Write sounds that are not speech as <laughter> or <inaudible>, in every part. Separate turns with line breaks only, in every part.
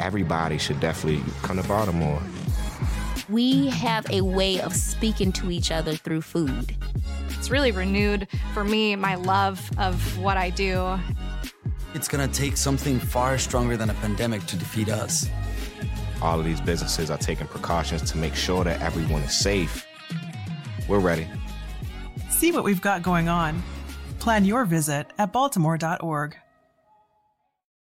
everybody should definitely come to Baltimore.
We have a way of speaking to each other through food.
It's really renewed for me my love of what I do.
It's gonna take something far stronger than a pandemic to defeat us.
All of these businesses are taking precautions to make sure that everyone is safe. We're ready.
See what we've got going on. Plan your visit at baltimore.org.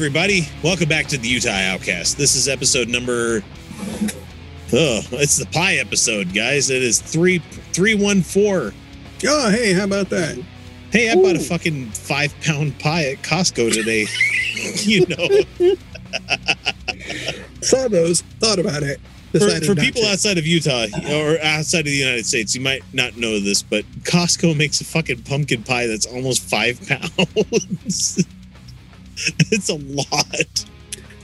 Everybody. Welcome back to the Utah Outcast. This is episode number. Oh, it's the pie episode, guys. It is three three one four.
Oh, hey, how about that?
Hey, I bought a fucking five pound pie at Costco today. <laughs> <laughs> you know,
Saw those, thought about it.
for, for people
to.
outside of Utah or outside of the United States, you might not know this, but Costco makes a fucking pumpkin pie that's almost five <laughs> pounds. <laughs> it's a lot.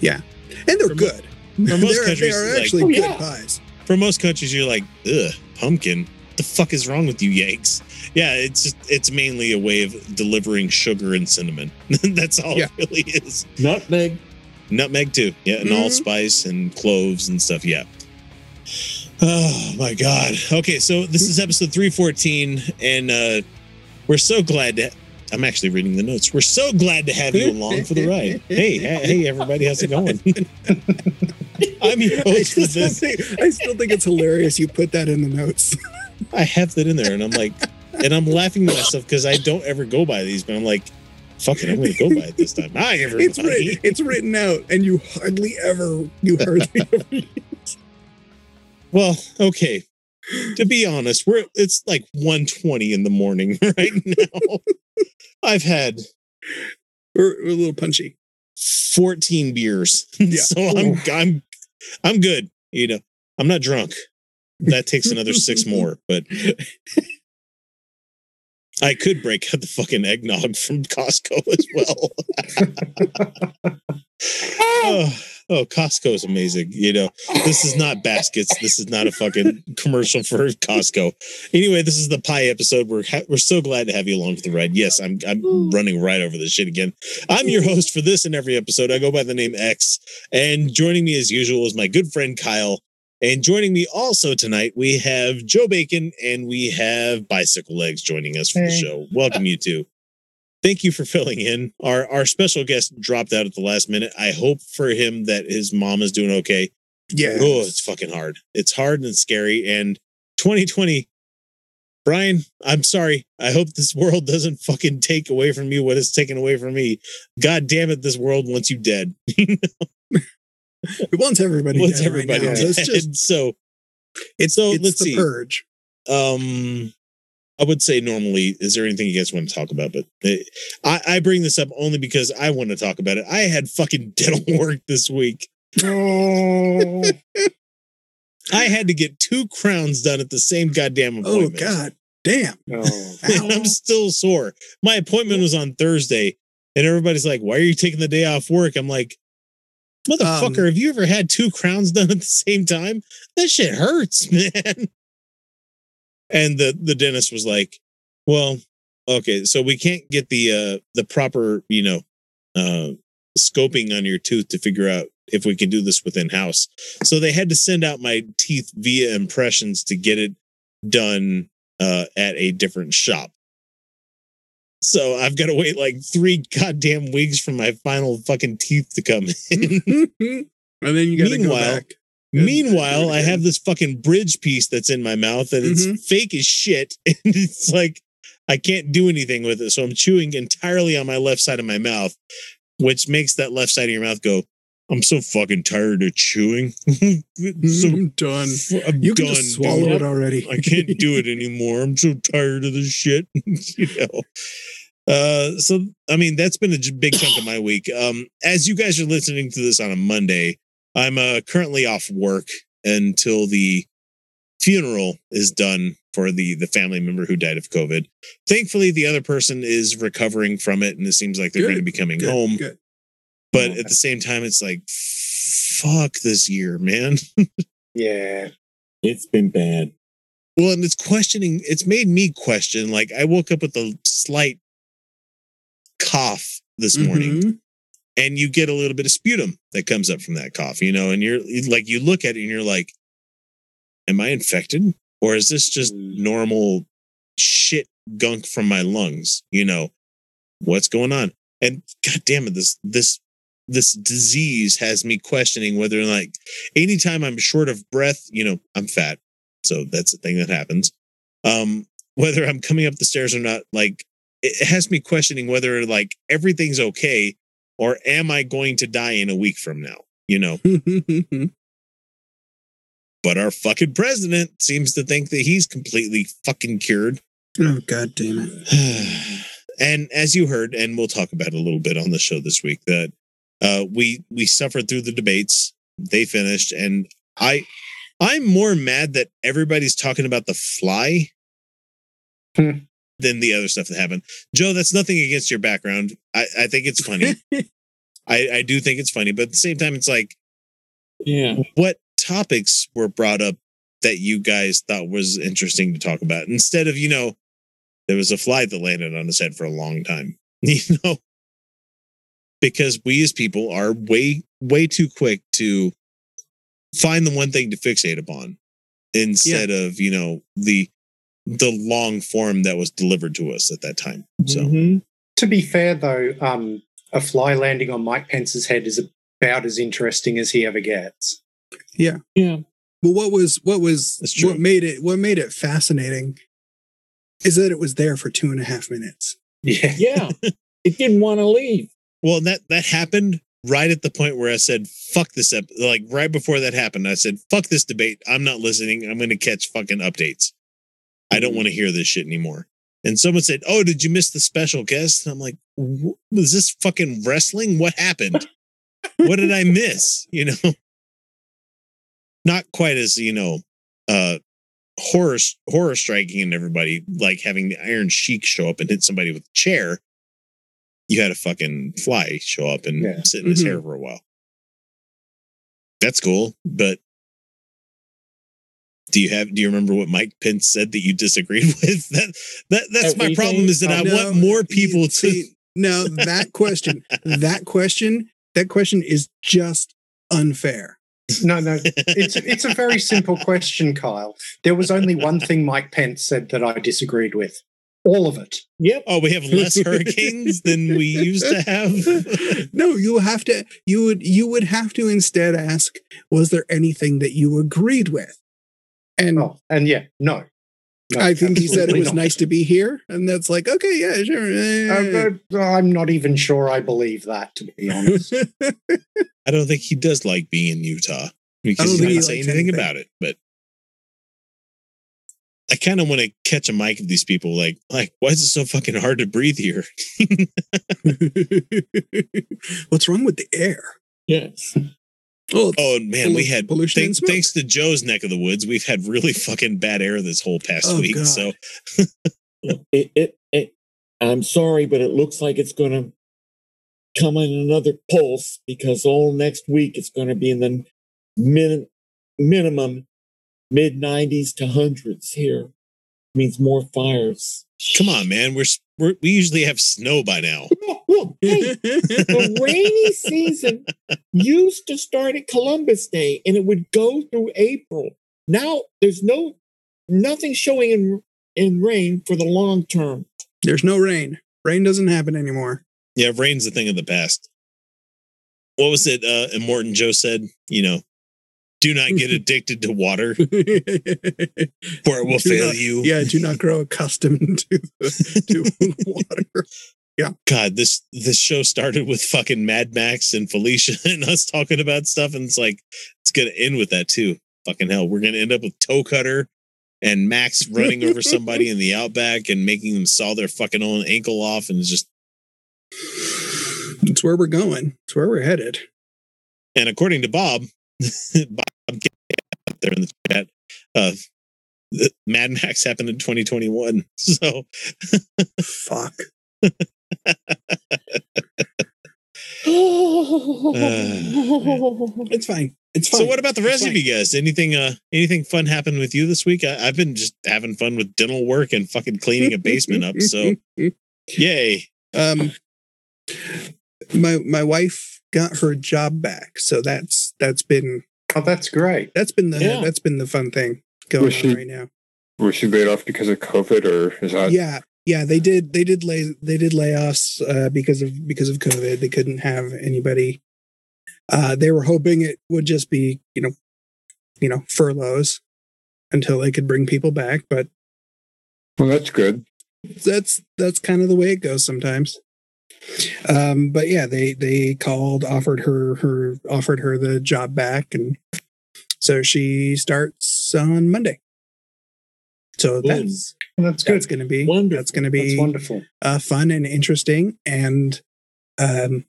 Yeah, and they're
For mo-
good.
for most <laughs>
they're, they
countries,
are
like-
actually
Oh,
good
yeah.
pies.
For most countries, you're like, ugh, pumpkin. The fuck is wrong with you, Yanks? Yeah, it's just it's mainly a way of delivering sugar and cinnamon. <laughs> that's all
Yeah.
it really is.
Nutmeg.
Nutmeg too. Yeah, and
Mhm.
allspice and cloves and stuff. Yeah. Oh my god. Okay, so this is episode 314 and uh we're so glad to I'm actually reading the notes. We're so glad to have you along for the ride. Hey, <laughs> hey, hey everybody, how's it going? <laughs> I'm your
I
host for
still,
this.
think, I still think it's hilarious you put that in the notes.
I have that in there and I'm like and I'm laughing to myself because I don't ever go by these, but I'm like, fuck it, I'm gonna go by it this time. Hi everybody.
It's written, it's written out, and you hardly ever, you hardly ever.
Well, okay. To be honest, we're it's like 1:20 in the morning <laughs> right now. I've had
We're, we're a little punchy.
14 beers. <laughs>
Yeah.
so I'm I'm I'm good, you know. I'm not drunk. That takes another 6 <laughs> more, but I could break out the fucking eggnog from Costco as well. <laughs> oh, oh, Costco is amazing. You know, this is not baskets. This is not a fucking commercial for Costco. Anyway, this is the pie episode. We're ha- we're so glad to have you along for the ride. Yes, I'm I'm running right over this shit again. I'm your host for this and every episode. I go by the name X, and joining me as usual is my good friend Kyle. And joining me also tonight, we have Joe Bacon and we have Bicycle Legs joining us for the show. Welcome, you two. Thank you for filling in. Our our special guest dropped out at the last minute. I hope for him that his mom is doing okay.
Yeah.
Oh, it's fucking hard. It's hard and scary. And 2020, Brian, I'm sorry. I hope this world doesn't fucking take away from you what is taken away from me. God damn it, this world wants you dead. <laughs>
It wants everybody.
It
wants right
everybody
now.
dead. <laughs>
So It's just,
so
it's,
So,
it's
let's
the
see.
purge.
um I would say normally, is there anything you guys want to talk about? But eh, I, I bring this up only because I want to talk about it. I had fucking <laughs> dental work this week.
Oh. <laughs>
I had to get two crowns done at the same goddamn appointment. Oh.
God, damn!
Oh.
and I'm still sore. My appointment was on Thursday, and everybody's like, "Why are you taking the day off work?" I'm like, "Motherfucker,
Um,
have you ever had two crowns done at the same time? That shit hurts, <laughs> man." And the the dentist was like, "Well, okay, so we can't get the uh the proper, you know, uh scoping on your tooth to figure out if we can do this within house." So they had to send out my teeth via impressions to get it done uh, at a different shop. So I've got to wait like three goddamn weeks for my final fucking teeth to come in. <laughs>
and then you got to go back.
Meanwhile, I have this fucking bridge piece that's in my mouth and it's
Mhm.
fake as shit. <laughs> And it's like I can't do anything with it. So I'm chewing entirely on my left side of my mouth, which makes that left side of your mouth go, I'm so fucking tired of chewing. <laughs> so
I'm done.
I'm
You can
done,
just swallow
dude.
it already.
I can't do it <laughs> anymore. I'm so tired of this shit. you know. Uh, so I mean that's been a big chunk of my week. Um, as you guys are listening to this on a Monday, I'm uh currently off work until the funeral is done for the the family member who died of COVID. Thankfully, the other person is recovering from it, and it seems like they're
Good,
going to be coming
Good,
home.
Good.
But at the same time, it's like, fuck this year, man. <laughs>
Yeah. It's been bad.
Well, and it's questioning, it's made me question. Like, I woke up with a slight cough this morning,
Mhm.
And you get a little bit of sputum that comes up from that cough, you know, and you're like, you look at it and you're like, am I infected? Or is this just
Mm.
normal shit gunk from my lungs? You know, what's going on? And god damn it, this, this, this disease has me questioning whether like anytime I'm short of breath, you know, I'm fat. So that's a thing that happens. Um, whether I'm coming up the stairs or not, like it has me questioning whether like everything's okay or am I going to die in a week from now? You know, <laughs> but our fucking president seems to think that he's completely fucking cured.
oh god damn it. <sighs>
and as you heard, and we'll talk about it a little bit on the show this week, that uh, we we suffered through the debates. They finished, and I I'm more mad that everybody's talking about the fly
Hmm.
Than the other stuff that happened. Joe, that's nothing against your background. I, I think it's funny. <laughs> I, I do think it's funny, but at the same time, it's like
Yeah.
what topics were brought up that you guys thought was interesting to talk about instead of you know there was a fly that landed on his head for a long time <laughs> you know because we as people are way way too quick to find the one thing to fixate upon instead of you know the the long form that was delivered to us at that time so
Mhm. To be fair, though, um, a fly landing on Mike Pence's head is about as interesting as he ever gets.
Yeah.
Yeah.
But what was what was what made it what made it fascinating is that it was there for two and a half minutes.
Yeah.
Yeah. it didn't want to leave.
Well, that that happened right at the point where I said, "Fuck this!" Ep-. Like right before that happened, I said, "Fuck this debate. I'm not listening. I'm going to catch fucking updates. I don't want to hear this shit anymore." And someone said, "Oh, did you miss the special guest?" And I'm like, "Wh- "Was this fucking wrestling? What happened? what did I <laughs> miss?" You know, not quite as you know, uh, horror horror striking and everybody like having the Iron Sheik show up and hit somebody with a chair you had a fucking fly show up and
Yeah.
sit in his
Mhm.
hair for a while. That's cool, but do you have do you remember what Mike Pence said that you disagreed <laughs> with? That that that's my problem is that I
No,
want more
you-
people to
see, no, that question, that question, that question is just unfair.
No, no. It's it's a very simple question, Kyle. There was only one thing Mike Pence said that I disagreed with. All of it.
Yep.
Oh, we have less hurricanes than we used to have. <laughs>
no, you have to you would you would have to instead ask, was there anything that you agreed with? And
Oh, and yeah, no. No,
I think he said it was
not.
nice to be here, and that's like, okay, yeah, sure. eh.
Uh, I'm not even sure I believe that, to be honest. <laughs>
I don't think he does like being in Utah because
don't
he
think he
didn't say anything
anything.
about it. But I kind of want to catch a mic of these people. Like, like, why is it so fucking hard to breathe here? <laughs> <laughs>
What's wrong with the air?
Yes.
Oh,
Oh man, we had
pollution and
thanks, thanks to Joe's neck of the woods, we've had really <laughs> fucking bad air this whole past
Oh,
week.
God. <laughs>
So
It, it, it, I'm sorry, but it looks like it's going to come in another pulse because all next week it's going to be in the min, minimum mid 90s to hundreds here. Means more fires.
come on, man, we're, we're we usually have snow by now.
Look, <laughs> hey, the rainy season used to start at Columbus Day and it would go through April. Now there's no nothing showing in in rain for the long term.
There's no rain. Rain doesn't happen anymore.
Yeah, rain's a thing of the past. What was it? Uh, Immortan Joe said, you know, do not get <laughs> addicted to water, <laughs> for it will
Do
fail
not-
you.
Yeah, do not grow accustomed <laughs> to to water. Yeah.
God, this this show started with fucking Mad Max and Felicia and us talking about stuff, and it's like it's gonna end with that too. Fucking hell, we're gonna end up with Toe Cutter and Max running over somebody in the outback and making them saw their fucking own ankle off, and it's just
It's where we're going. It's where we're headed.
and according to Bob, <laughs> Bob up there in the chat, uh, the Mad Max happened in 2021. <laughs> So
Fuck. <sighs> It's fine. It's fine.
So what about the rest of you guys? Anything uh anything fun happened with you this week? I, I've been just having fun with dental work and fucking cleaning a basement up. So <laughs> yay.
um my my wife got her job back. So that's that's been
Oh, that's great.
that's been the
Yeah.
that's been the fun thing going
Was
on
she-
right now.
Was she laid off because of COVID, or is that?
yeah yeah they did they did lay they did layoffs uh because of because of covid they couldn't have anybody uh they were hoping it would just be you know you know furloughs until they could bring people back but
Well, that's good.
that's that's kind of the way it goes sometimes um but yeah they they called offered her her offered her the job back and so she starts on monday so
Boom.
that's
Well, that's good.
that's going to be
Wonderful.
that's going to
That's
be
wonderful.
uh, fun and interesting and um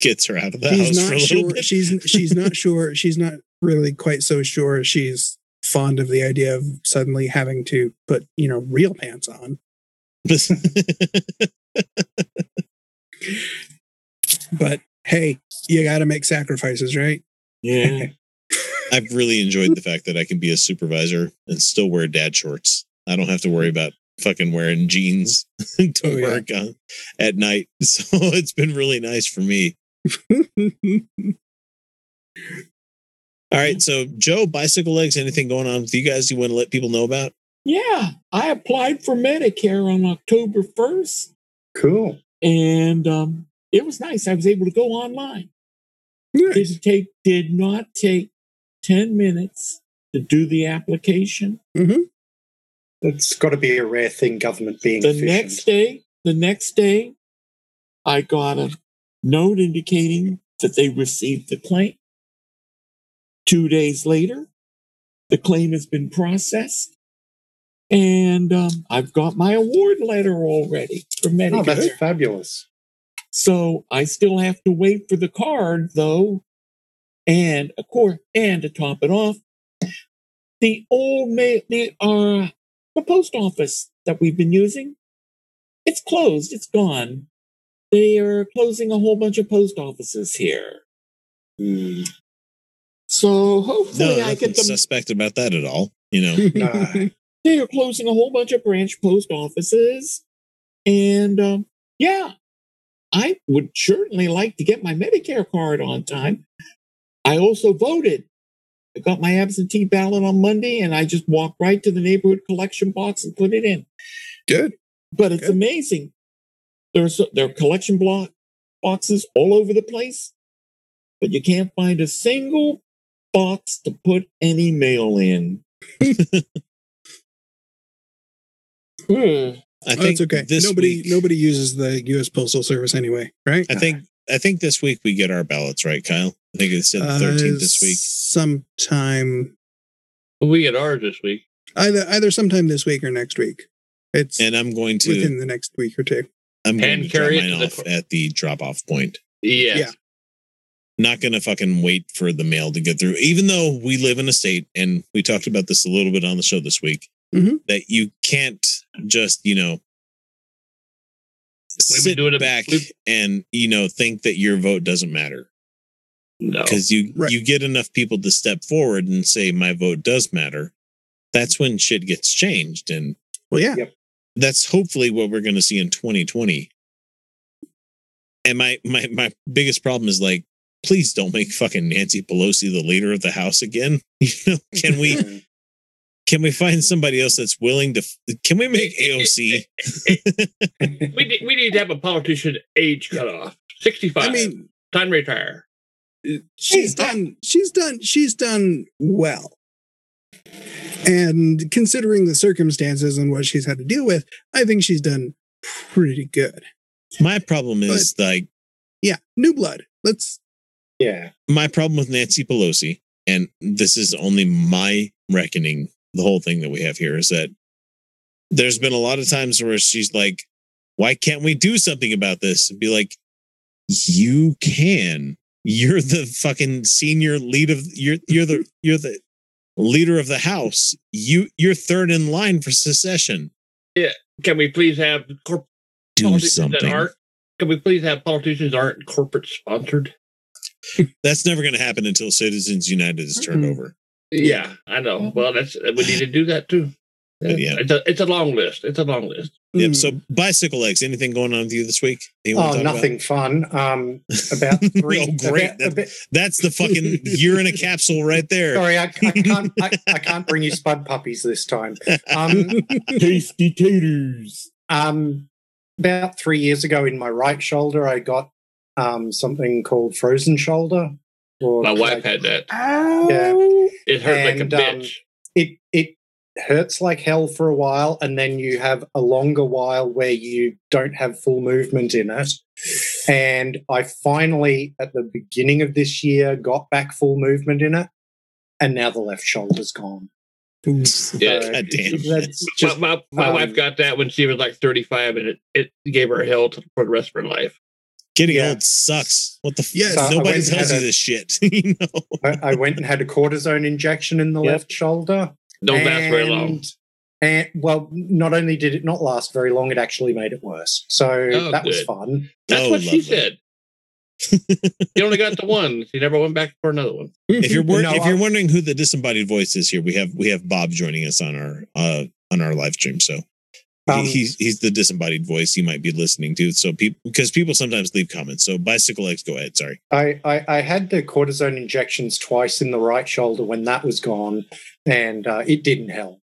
Gets her out of the
she's
house for a
not
little
sure
bit.
she's she's not <laughs> sure she's not really quite so sure she's fond of the idea of suddenly having to put you know real pants on <laughs> but hey you got to make sacrifices right
Yeah. <laughs>
I've really enjoyed the fact that I can be a supervisor and still wear dad shorts. I don't have to worry about fucking wearing jeans <laughs> to
Oh, yeah.
work on at night. <laughs> So it's been really nice for me. All right. So Joe, bicycle legs, anything going on with you guys you want to let people know about?
Yeah. I applied for Medicare on October 1st
Cool.
And um, it was nice. I was able to go online.
Nice.
Didn't take, did not take 10 minutes to do the application.
That's got to be a rare thing, government being
The
efficient.
next day, the next day, I got a note indicating that they received the claim. Two days later, the claim has been processed. And um, I've got my award letter already for
oh,
Medicare.
that's fabulous.
So I still have to wait for the card though. And of course, and to top it off, the old mail, the, uh, the post office that we've been using, it's closed. It's gone. They are closing a whole bunch of post offices here.
Hmm.
So
No,
hopefully I
nothing
get them.
suspect about that at all. You know, <laughs>
No.
They are closing a whole bunch of branch post offices. And um, yeah, I would certainly like to get my Medicare card on time. I also voted. I got my absentee ballot on Monday and I just walked right to the neighborhood collection box and put it in.
good
But it's
Good.
amazing. There's there are collection block boxes all over the place, but you can't find a single box to put any mail in. <laughs> Hmm.
I
oh,
think
it's okay
this
nobody
week,
nobody uses the us postal service anyway right
I think I think this week we get our ballots right, Kyle. I think it's said the thirteenth this
Uh,
week.
sometime
We get ours this week.
either either sometime this week or next week it's
And I'm going to
within the next week or two
I'm going
And
to
carry it
mine
to the
off at the drop off point.
Yes.
Yeah.
Not gonna fucking wait for the mail to get through. Even though we live in a state and we talked about this a little bit on the show this week,
Mhm.
that you can't just, you know,
We've
sit
doing
back
we've-
and you know think that your vote doesn't matter
No.
because you
Right.
you get enough people to step forward and say my vote does matter that's when shit gets changed and
well yeah
Yep.
that's hopefully what we're going to see in 2020 and my my my biggest problem is like please don't make fucking nancy pelosi the leader of the house again <laughs> you know can we <laughs> can we find somebody else that's willing to can we make <laughs> aoc <laughs>
we, need, we need to have a politician age cutoff. 65.
i mean
time to retire.
she's done she's done she's done well and considering the circumstances and what she's had to deal with i think she's done pretty good
my problem is like
yeah new blood let's
yeah.
my problem with Nancy Pelosi, and this is only my reckoning the whole thing that we have here is that there's been a lot of times where she's like, "Why can't we do something about this?" And be like, "You can. You're the fucking senior lead of you're you're the you're the leader of the house. You you're third in line for secession.
Yeah. Can we please have corp-
Do
politicians
something.
that aren't? Can we please have politicians that aren't corporate sponsored?
That's never going to happen until Citizens United is turned
Mhm.
over.
Yeah, I know. Well, that's we need to do that too.
But yeah.
It's a it's a long list. It's a long list.
Yep. So bicycle legs. Anything going on with you this week? you
Oh,
talk about?
nothing fun. Um, about <laughs> three.
oh, great.
about-
That-
about-
that's the fucking <laughs> you're in a capsule right there.
Sorry, I, I <laughs> can't. I, I can't bring you spud puppies this time. Um,
Tasty taters.
um, about three years ago, in my right shoulder, I got um, something called frozen shoulder. Or
My wife had that.
Yeah,
It hurt like a
And, um,
bitch.
it it hurts like hell for a while, and then you have a longer while where you don't have full movement in it. And I finally, at the beginning of this year, got back full movement in it, and now the left shoulder's gone.
Yeah. <laughs>
So
damn.
That's
my my, my
um,
wife got that when she was like 35, and it, it gave her hell to, for the rest of her life.
Getting
Yeah.
old sucks. What the f-
Yes.
So
Nobody tells
had
you
a-
this shit. <laughs> you know?
I, I went and had a cortisone injection in the
Yep.
left shoulder.
Don't last very long.
and- And well, not only did it not last very long, it actually made it worse. So
Oh,
that was fun.
That's
Oh,
what she said. you only got the one. She never went back for another one.
If you're wor- <laughs>
No,
if you're
I-
wondering who the disembodied voice is here, we have we have Bob joining us on our uh on our live stream. So he-
Um,
he's he's the disembodied voice you might be listening to. So people because people sometimes leave comments. So bicycle legs, go ahead. Sorry.
I, I, I had the cortisone injections twice in the right shoulder when that was gone, and uh, it didn't help.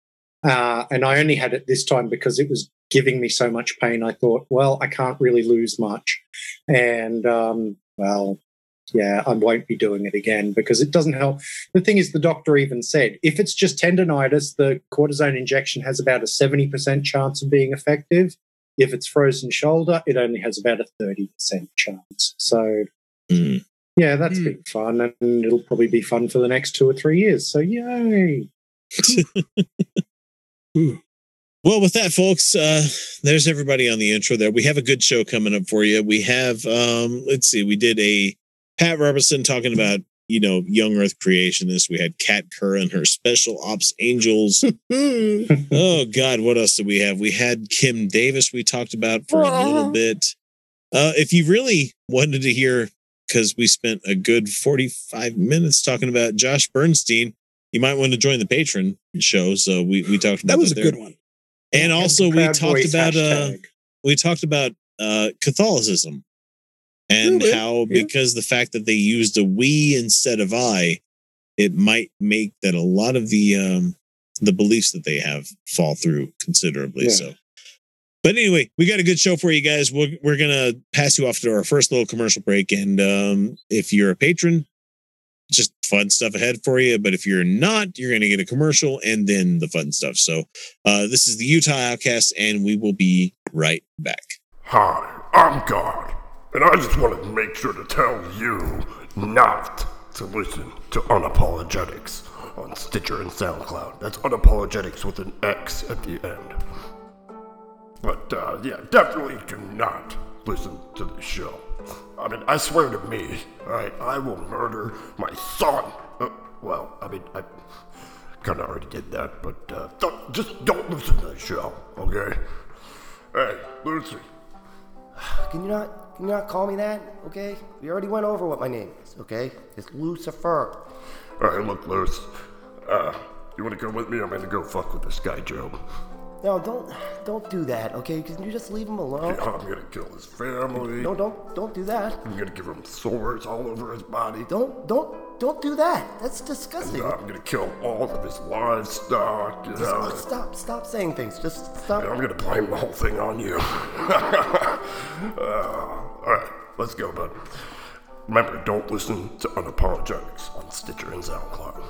Uh, and I only had it this time because it was giving me so much pain. I thought, well, I can't really lose much. And, um, well, yeah, I won't be doing it again because it doesn't help. The thing is, the doctor even said if it's just tendonitis, the cortisone injection has about a 70% chance of being effective. If it's frozen shoulder, it only has about a 30% chance. So,
Mm.
yeah, that's
Hmm.
been fun, and it'll probably be fun for the next two or three years. So, yay! <laughs>
Well, with that, folks, uh, there's everybody on the intro there. We have a good show coming up for you. We have, um, let's see, we did a Pat Robertson talking about, you know, young Earth creationists. We had Kat Kerr and her special ops angels. <laughs> oh, God, what else did we have? We had Kim Davis, we talked about for a little bit. Uh, if you really wanted to hear, because we spent a good 45 minutes talking about Josh Bernstein, you might want to join the patron show. So we, we talked about
That was a
there.
good one.
And also we talked about uh we talked about uh Catholicism and
Little bit,
how
yeah.
because the fact that they used a we instead of I, it might make that a lot of the um the beliefs that they have fall through considerably.
Yeah.
So but anyway, we got a good show for you guys. We're, we're gonna pass you off to our first little commercial break. And um, if you're a patron, just fun stuff ahead for you. But if you're not, you're gonna get a commercial and then the fun stuff. So uh, this is the Utah Outcast, and we will be right back.
Hi, I'm God, and I just wanted to make sure to tell you not to listen to Unapologetix on Stitcher and SoundCloud. That's Unapologetix with an X at the end. But uh, yeah, definitely do not listen to the show. I mean, I swear to me, alright, I will murder my son. Uh, well, I mean, I kind of already did that, but uh, don't, just don't listen to the show, okay? Hey, Lucy.
Can you not can you not call me that? Okay? We already went over what my name is, okay? It's Lucifer.
Alright, look, Luce. Uh, you wanna come with me? I'm gonna go fuck with this guy, Joe.
No, don't don't do that, okay? Can you just leave him alone?
Yeah, I'm gonna kill his family.
No, don't don't do that.
I'm gonna give him sores all over his body.
Don't don't don't do that. That's disgusting.
I'm gonna kill all of his livestock. You
Just
know.
stop stop saying things. Just stop.
I'm gonna blame the whole thing on you. <laughs> uh, Alright, let's go, bud. Remember, don't listen to Unapologetix on Stitcher and SoundCloud.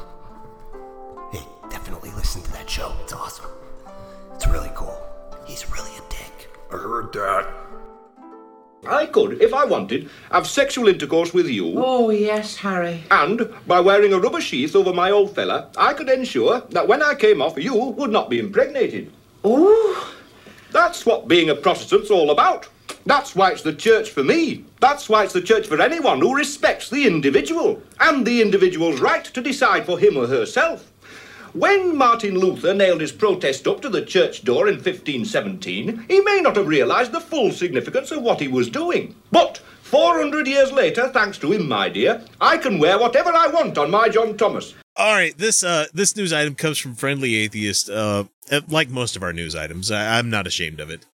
Hey, definitely listen to that show. It's awesome. It's really cool. He's really a dick.
I heard that.
I could, if I wanted, have sexual intercourse with you.
Oh, yes, Harry.
And by wearing a rubber sheath over my old fella, I could ensure that when I came off, you would not be impregnated.
Oh.
That's what being a Protestant's all about. That's why it's the church for me. That's why it's the church for anyone who respects the individual and the individual's right to decide for him or herself. When Martin Luther nailed his protest up to the church door in 1517, he may not have realized the full significance of what he was doing. But 400 years later, thanks to him, my dear, I can wear whatever I want on my John Thomas.
All right, this uh this news item comes from Friendly Atheist. Uh, like most of our news items, I, I'm not ashamed of it.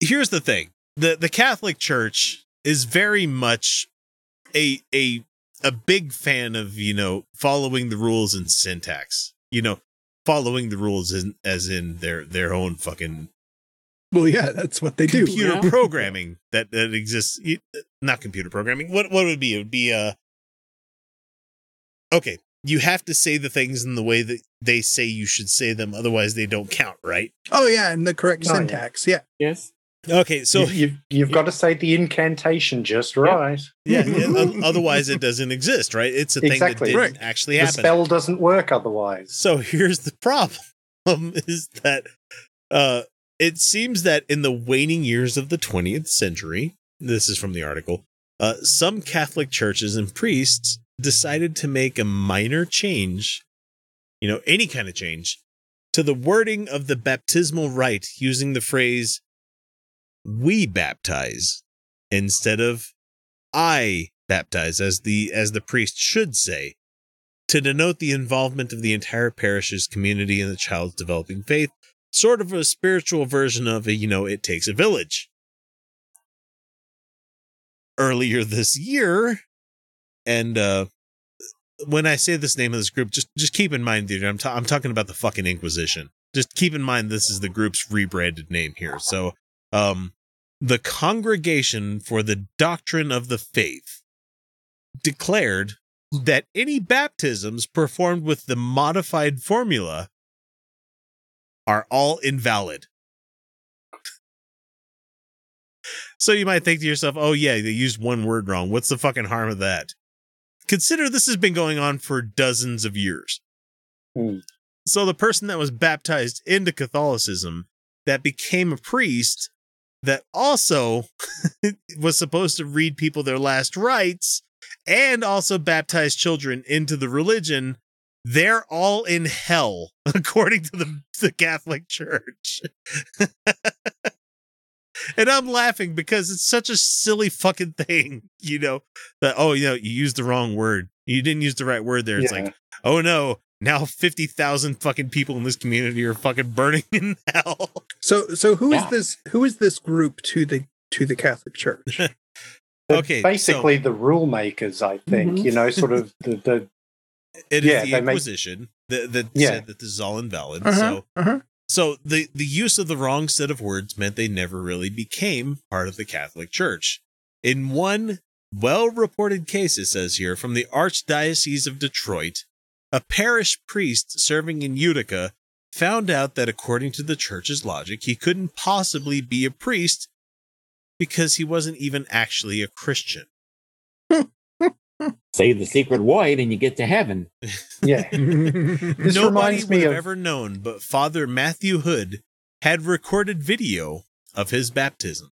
Here's the thing: the the Catholic Church is very much a a a big fan of you know following the rules and syntax. You know, following the rules in, as in their their own fucking
Well, yeah, that's what they do.
computer programming that that exists. Not computer programming. What what would it be? It would be uh. Okay, you have to say the things in the way that they say you should say them, otherwise they don't count, right?
Oh yeah, and the correct
Oh, yeah.
syntax. Yeah.
Yes.
Okay, so
you, you've, you've got to say the incantation just right.
yeah, <laughs> yeah, otherwise it doesn't exist, right? It's a thing that didn't
Right.
actually happen.
The spell doesn't work otherwise.
So here's the problem <laughs> is that uh it seems that in the waning years of the 20th century, this is from the article, uh some Catholic churches and priests decided to make a minor change, you know, any kind of change to the wording of the baptismal rite using the phrase we baptize instead of I baptize as the as the priest should say to denote the involvement of the entire parish's community in the child's developing faith, sort of a spiritual version of a, you know, it takes a village. Earlier this year, and uh when I say this name of this group, just just keep in mind, dude, I'm ta- I'm talking about the fucking Inquisition. Just keep in mind this is the group's rebranded name here. So, um, the Congregation for the Doctrine of the Faith declared that any baptisms performed with the modified formula are all invalid. <laughs> So you might think to yourself, oh, yeah, they used one word wrong. What's the fucking harm of that? Consider this has been going on for dozens of years. So the person that was baptized into Catholicism that became a priest that also <laughs> was supposed to read people their last rites and also baptize children into the religion, they're all in hell, <laughs> according to the, the Catholic Church. <laughs> and I'm laughing because it's such a silly fucking thing, you know, that, oh, you know, you used the wrong word. You didn't use the right word there. It's
Yeah.
like, oh no, now 50,000 fucking people in this community are fucking burning in hell.
So so who is
Yeah.
this who is this group to the to the Catholic Church? <laughs>
Okay,
basically the rule makers, I think.
Mhm.
You know, sort of the, the <laughs>
It is
Yeah,
the
they make-
Inquisition that, that
Yeah.
said that this is all invalid.
Uh-huh,
So,
uh-huh.
so the the use of the wrong set of words meant they never really became part of the Catholic Church. In one well-reported case, it says here from the Archdiocese of Detroit, a parish priest serving in Utica found out that according to the church's logic, he couldn't possibly be a priest because he wasn't even actually a Christian. <laughs>
Say the secret word and you get to heaven. <laughs>
Yeah. <laughs> This
Nobody
reminds
would
me
have
of-
ever known, but Father Matthew Hood had recorded video of his baptism.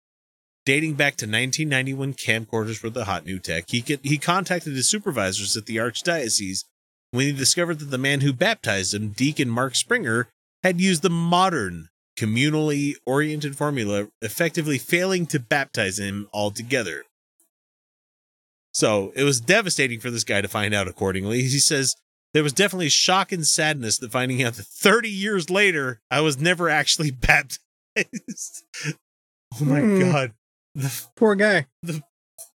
Dating back to 1991 camcorders for the hot new tech, he get, he contacted his supervisors at the archdiocese when he discovered that the man who baptized him, Deacon Mark Springer, had used the modern communally oriented formula, effectively failing to baptize him altogether. So it was devastating for this guy to find out accordingly. He says, there was definitely shock and sadness that finding out that 30 years later, I was never actually <laughs> baptized. oh my
Hmm.
God. The,
Poor guy.
the,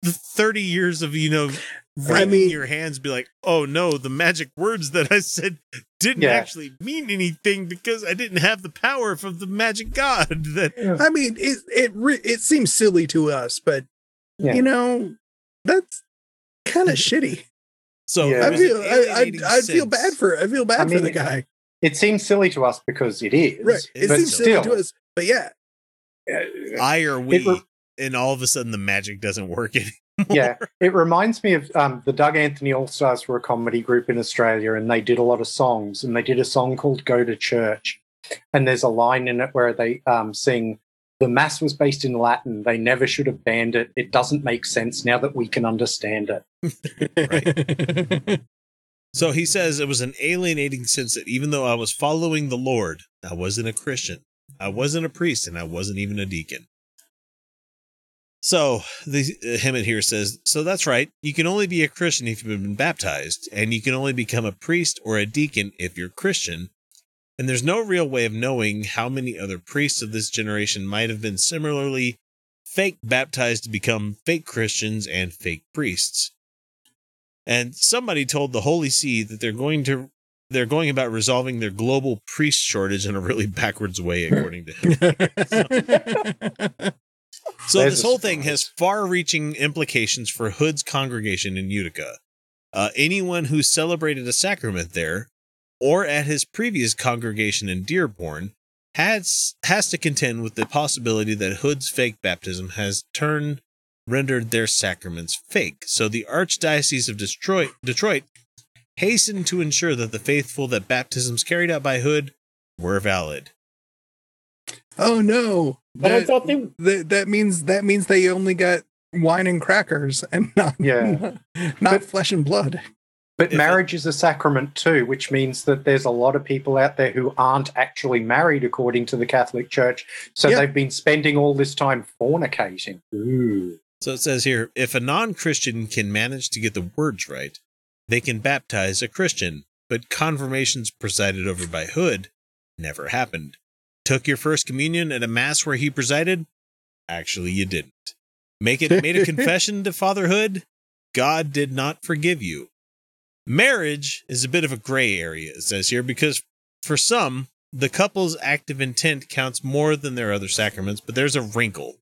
the 30 years of, you know,
I mean-
your hands, be like, oh no, the magic words that I said didn't
Yeah.
actually mean anything because I didn't have the power of the magic God. <laughs> That
I mean, it it re- it seems silly to us, but
Yeah.
you know, that's kind of <laughs> shitty.
So
Yeah.
I feel I, I, I feel bad for I feel bad
I
for the guy.
It seems silly to us because it is.
Right. It seems
still,
silly to us, but yeah.
I or we.
It re-
and all of a sudden the magic doesn't work <laughs> anymore. <laughs>
yeah, it reminds me of um, the Doug Anthony All Stars were a comedy group in Australia, and they did a lot of songs. And they did a song called "Go to Church," and there's a line in it where they um, sing, "The mass was based in Latin. They never should have banned it. It doesn't make sense now that we can understand it." <laughs> Right. <laughs>
So he says it was an alienating sense that even though I was following the Lord, I wasn't a Christian. I wasn't a priest, and I wasn't even a deacon. So the uh, Hemant here says, so that's right. You can only be a Christian if you've been baptized, and you can only become a priest or a deacon if you're Christian. And there's no real way of knowing how many other priests of this generation might have been similarly fake baptized to become fake Christians and fake priests. And somebody told the Holy See that they're going to they're going about resolving their global priest shortage in a really <laughs> backwards way, according to him. So <laughs> <laughs>
There's
this whole thing has far-reaching implications for Hood's congregation in Utica. Uh, anyone who celebrated a sacrament there, or at his previous congregation in Dearborn, has has to contend with the possibility that Hood's fake baptism has turned rendered their sacraments fake. So the Archdiocese of Detroit, Detroit hastened to ensure that the faithful that baptisms carried out by Hood were valid.
Oh no!
But I thought they
that, that means that means they only got wine and crackers and not
Yeah. <laughs>
not flesh and blood.
But marriage is a sacrament too, which means that there's a lot of people out there who aren't actually married according to the Catholic Church. So
Yeah.
they've been spending all this time fornicating. Ooh.
So it says here if a non Christian can manage to get the words right, they can baptize a Christian, but confirmations presided over by Hood never happened. Took your first communion at a mass where he presided? Actually, you didn't. Make it made a <laughs> confession to Father Hood? God did not forgive you. Marriage is a bit of a gray area, it says here, because for some, the couple's active intent counts more than their other sacraments, but there's a wrinkle.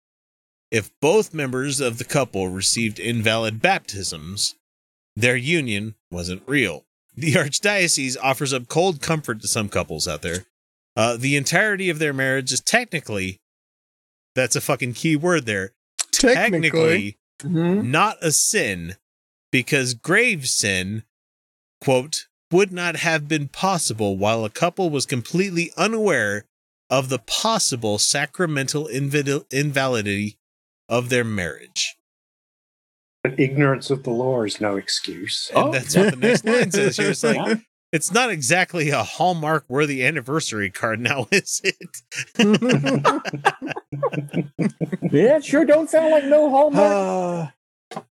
If both members of the couple received invalid baptisms, their union wasn't real. The Archdiocese offers up cold comfort to some couples out there. Uh, the entirety of their marriage is technically, that's a fucking key word there, technically
Mhm.
not a sin because grave sin, quote, would not have been possible while a couple was completely unaware of the possible sacramental invid- invalidity of their marriage.
But ignorance of the law is no excuse.
And that's what the next line says here. It's like, <laughs> it's not exactly a Hallmark worthy anniversary card now, <laughs> is it? <laughs>
yeah, it sure don't sound like no hallmark. <sighs>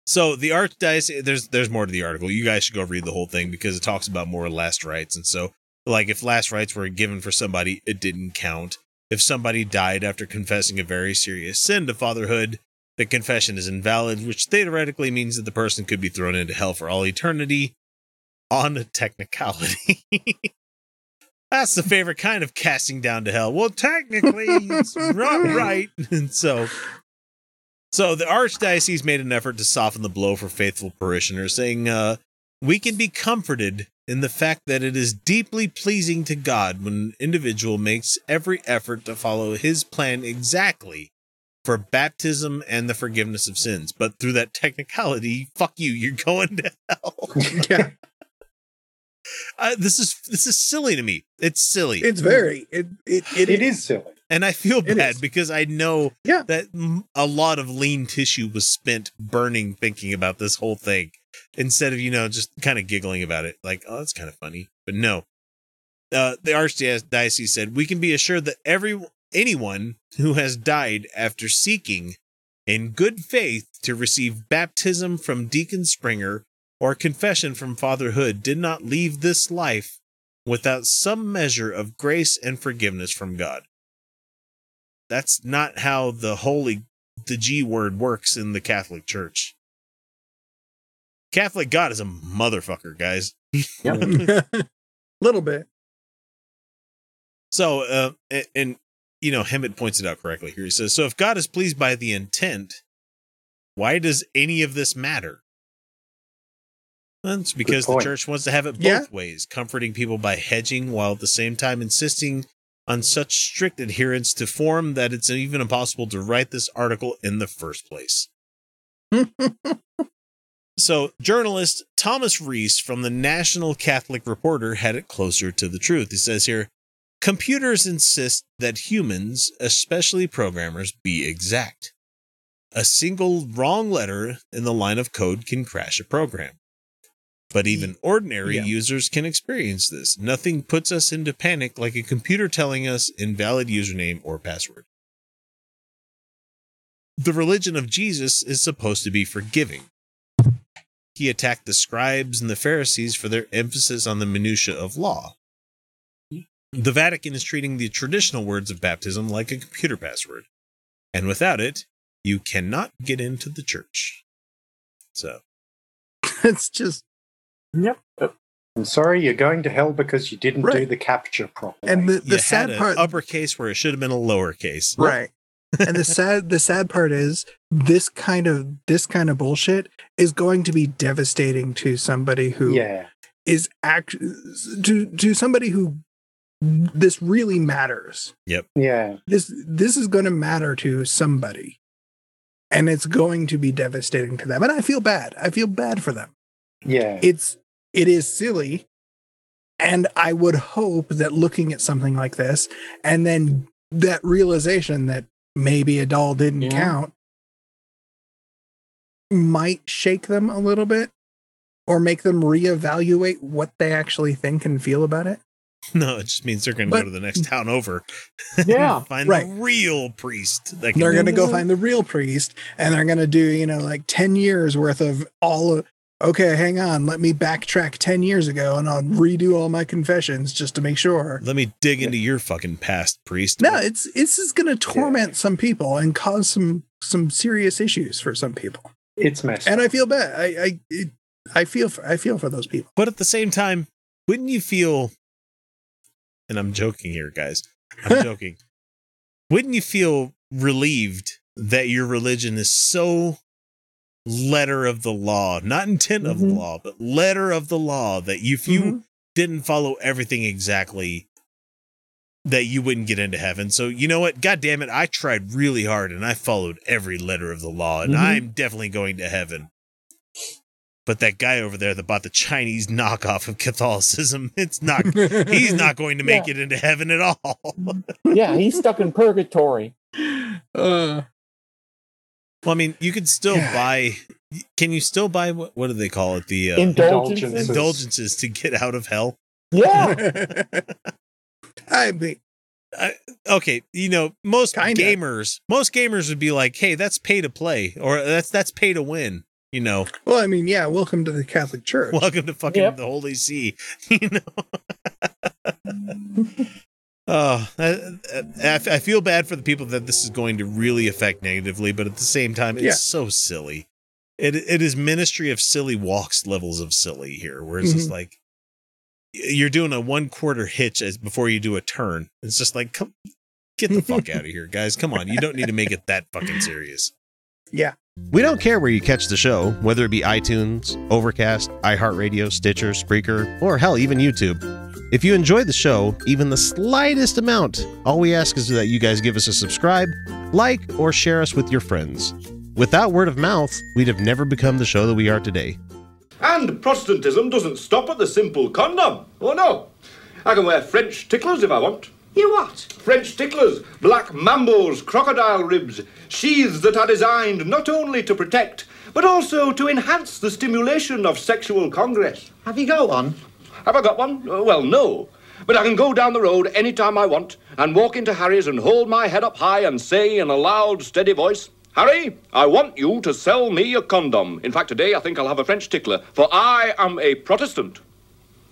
So the archdiocese, there's there's more to the article. You guys should go read the whole thing because it talks about more last rites, and so like if last rites were given for somebody, it didn't count. If somebody died after confessing a very serious sin to Father Hood, the confession is invalid, which theoretically means that the person could be thrown into hell for all eternity on a technicality. <laughs> That's the favorite kind of casting down to hell. Well, technically, it's not <laughs> right. And <laughs> so, so the archdiocese made an effort to soften the blow for faithful parishioners, saying, uh, "We can be comforted in the fact that it is deeply pleasing to God when an individual makes every effort to follow His plan exactly for baptism and the forgiveness of sins. But through that technicality, fuck you, you're going to hell."
yeah.
Uh, this is this is silly to me. It's silly.
It's very it it it,
It is silly.
and I feel bad because I know
Yeah.
that a lot of lean tissue was spent burning thinking about this whole thing instead of you know just kind of giggling about it like oh that's kind of funny but no uh, the archdiocese said we can be assured that every anyone who has died after seeking in good faith to receive baptism from deacon springer or confession from Father Hood did not leave this life without some measure of grace and forgiveness from god that's not how the holy the G word works in the Catholic Church. Catholic God is a motherfucker, guys.
A <laughs> little bit.
So, uh, and, and you know, Hemant points it out correctly here. He says, "So if God is pleased by the intent, why does any of this matter?" It's because the church wants to have it both
Yeah.
ways, comforting people by hedging while at the same time insisting on such strict adherence to form that it's even impossible to write this article in the first place. <laughs> so, journalist Thomas Reese from the National Catholic Reporter had it closer to the truth. He says here computers insist that humans, especially programmers, be exact. A single wrong letter in the line of code can crash a program. But even ordinary
Yeah.
users can experience this. Nothing puts us into panic like a computer telling us invalid username or password. The religion of Jesus is supposed to be forgiving. He attacked the scribes and the Pharisees for their emphasis on the minutiae of law. The Vatican is treating the traditional words of baptism like a computer password. And without it, you cannot get into the church. So, <laughs>
it's just
Yep. Uh, I'm sorry, you're going to hell because you didn't do the capture properly.
and the, the
had
sad
an
part
uppercase where it should have been a lowercase.
right and the sad the sad part is this kind of this kind of bullshit is going to be devastating to somebody who
yeah.
is act to to somebody who this really matters
Yep.
Yeah.
this this is going to matter to somebody and it's going to be devastating to them and i feel bad i feel bad for them
Yeah.
it's it is silly and i would hope that looking at something like this and then that realization that maybe a doll didn't
Yeah.
count might shake them a little bit or make them reevaluate what they actually think and feel about it <laughs>
No, it just means they're going to go to the next town over. <laughs>
Yeah.
and find
Right.
the real priest. That can
they're going to go find the real priest and they're going to do you know like 10 years worth of all of okay hang on let me backtrack 10 years ago and i'll redo all my confessions just to make sure.
Let me dig into your fucking past, priest.
no it's this is going to torment some people and cause some some serious issues for some people.
It's messed
and i feel bad. I i it, i feel for, i feel for those people.
But at the same time, wouldn't you feel, and I'm joking here, guys, I'm <laughs> joking, wouldn't you feel relieved that your religion is so letter of the law, not intent of the
Mm-hmm.
law, but letter of the law that you, if you didn't follow everything exactly, that you wouldn't get into heaven. So you know what? God damn it, I tried really hard and I followed every letter of the law, and
Mhm.
I'm definitely going to heaven. But that guy over there that bought the Chinese <laughs> knockoff of Catholicism, <laughs> it's not he's not going to <laughs> make it into heaven at all.
yeah, he's stuck in purgatory.
uh
Well, I mean, you could still
Yeah.
buy. Can you still buy what? What do they call it? The uh,
Indulgences.
indulgences to get out of hell.
Yeah. <laughs>
i mean
I, okay, you know, most
Kinda.
gamers, most gamers would be like, "Hey, that's pay to play, or that's that's pay to win." You know,
well i mean yeah welcome to the catholic church
welcome to fucking
Yep.
the Holy See. <laughs> You know. <laughs> Oh, I, I, I feel bad for the people that this is going to really affect negatively, but at the same time, it's
Yeah.
so silly. It it is Ministry of Silly Walks levels of silly here, where it's just
Mhm.
like you're doing a one quarter hitch as before you do a turn. It's just like, come get the fuck <laughs> out of here, guys. Come on, you don't need to make it that fucking serious.
yeah
We don't care where you catch the show, whether it be iTunes, Overcast, iHeartRadio, Stitcher, Spreaker, or hell, even YouTube. If you enjoy the show, even the slightest amount, all we ask is that you guys give us a subscribe, like, or share us with your friends. Without word of mouth, we'd have never become the show that we are today.
And Protestantism doesn't stop at the simple condom. Oh no. I can wear French ticklers if I want.
You what?
French ticklers, black mambos, crocodile ribs, sheaths that are designed not only to protect, but also to enhance the stimulation of sexual congress.
Have you got one?
Have I got one? Uh, Well, no. But I can go down the road any time I want and walk into Harry's and hold my head up high and say in a loud, steady voice, Harry, I want you to sell me a condom. In fact, today I think I'll have a French tickler, for I am a Protestant.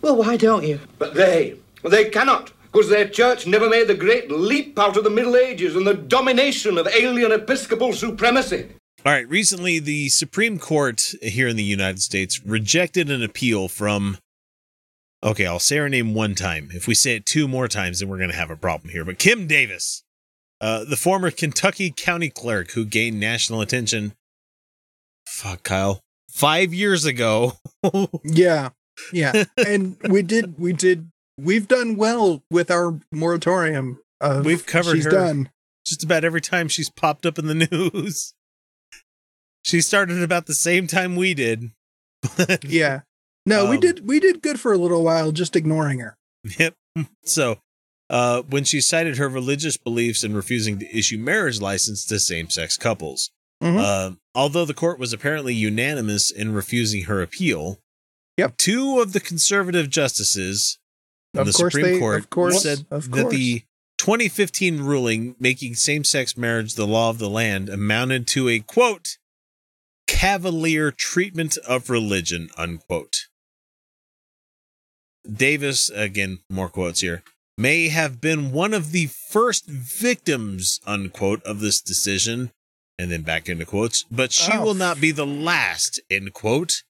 Well, why don't you?
But they, they cannot, because their church never made the great leap out of the Middle Ages and the domination of alien episcopal supremacy.
All right. Recently, the Supreme Court here in the United States rejected an appeal from. Okay, I'll say her name one time. If we say it two more times, then we're going to have a problem here. But Kim Davis, uh, the former Kentucky county clerk who gained national attention. Fuck, Kyle. Five years ago. <laughs>
yeah yeah <laughs> and we did we did we've done well with our moratorium.
We've covered
she's
her
done.
just about every time she's popped up in the <laughs> news. She started about the same time we did.
Yeah. No, we
Um,
did we did good for a little while just ignoring her. <laughs>
Yep. So, uh, when she cited her religious beliefs in refusing to issue marriage license to same-sex couples,
Mhm.
uh, although the court was apparently unanimous in refusing her appeal,
Yep.
two of the conservative justices of, the Supreme
they-
Court
of course,
said that the 2015 ruling making same-sex marriage the law of the land amounted to a quote cavalier treatment of religion unquote. Davis, again, more quotes here, may have been one of the first victims, unquote, of this decision. And then back into quotes, but she
Oh.
will not be the last, end quote.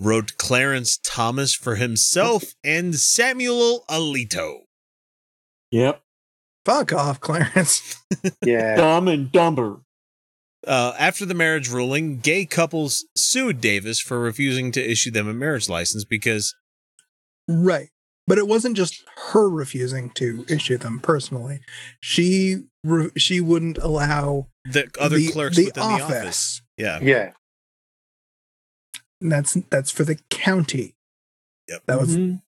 Wrote Clarence Thomas for himself and Samuel Alito.
Yep.
Fuck off, Clarence. <laughs>
Yeah.
Dumb and dumber.
Uh, after the marriage ruling, gay couples sued Davis for refusing to issue them a marriage license because
Right. But it wasn't just her refusing to issue them personally. She re- she wouldn't allow
the other
the,
clerks
the
within
office.
the office. Yeah.
Yeah.
And that's that's for the county.
Yep.
That was
Mhm.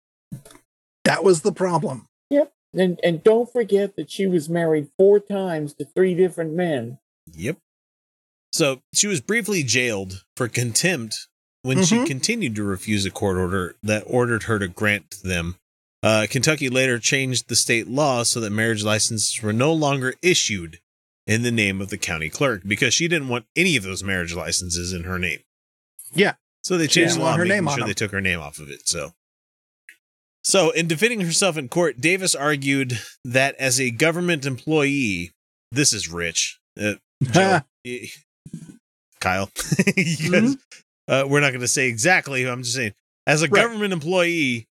that was the problem.
Yep. And and don't forget that she was married four times to three different men.
Yep. So she was briefly jailed for contempt when she
Mhm.
continued to refuse a court order that ordered her to grant them. Uh, Kentucky later changed the state law so that marriage licenses were no longer issued in the name of the county clerk because she didn't want any of those marriage licenses in her name.
Yeah.
So they changed the law,
her
making
name
sure they took her name off of it. So, so in defending herself in court, Davis argued that as a government employee, this is rich. Uh, Joe, <laughs> Kyle, <laughs> you guys, uh, we're not going to say exactly. I'm just saying, as a
Right.
government employee,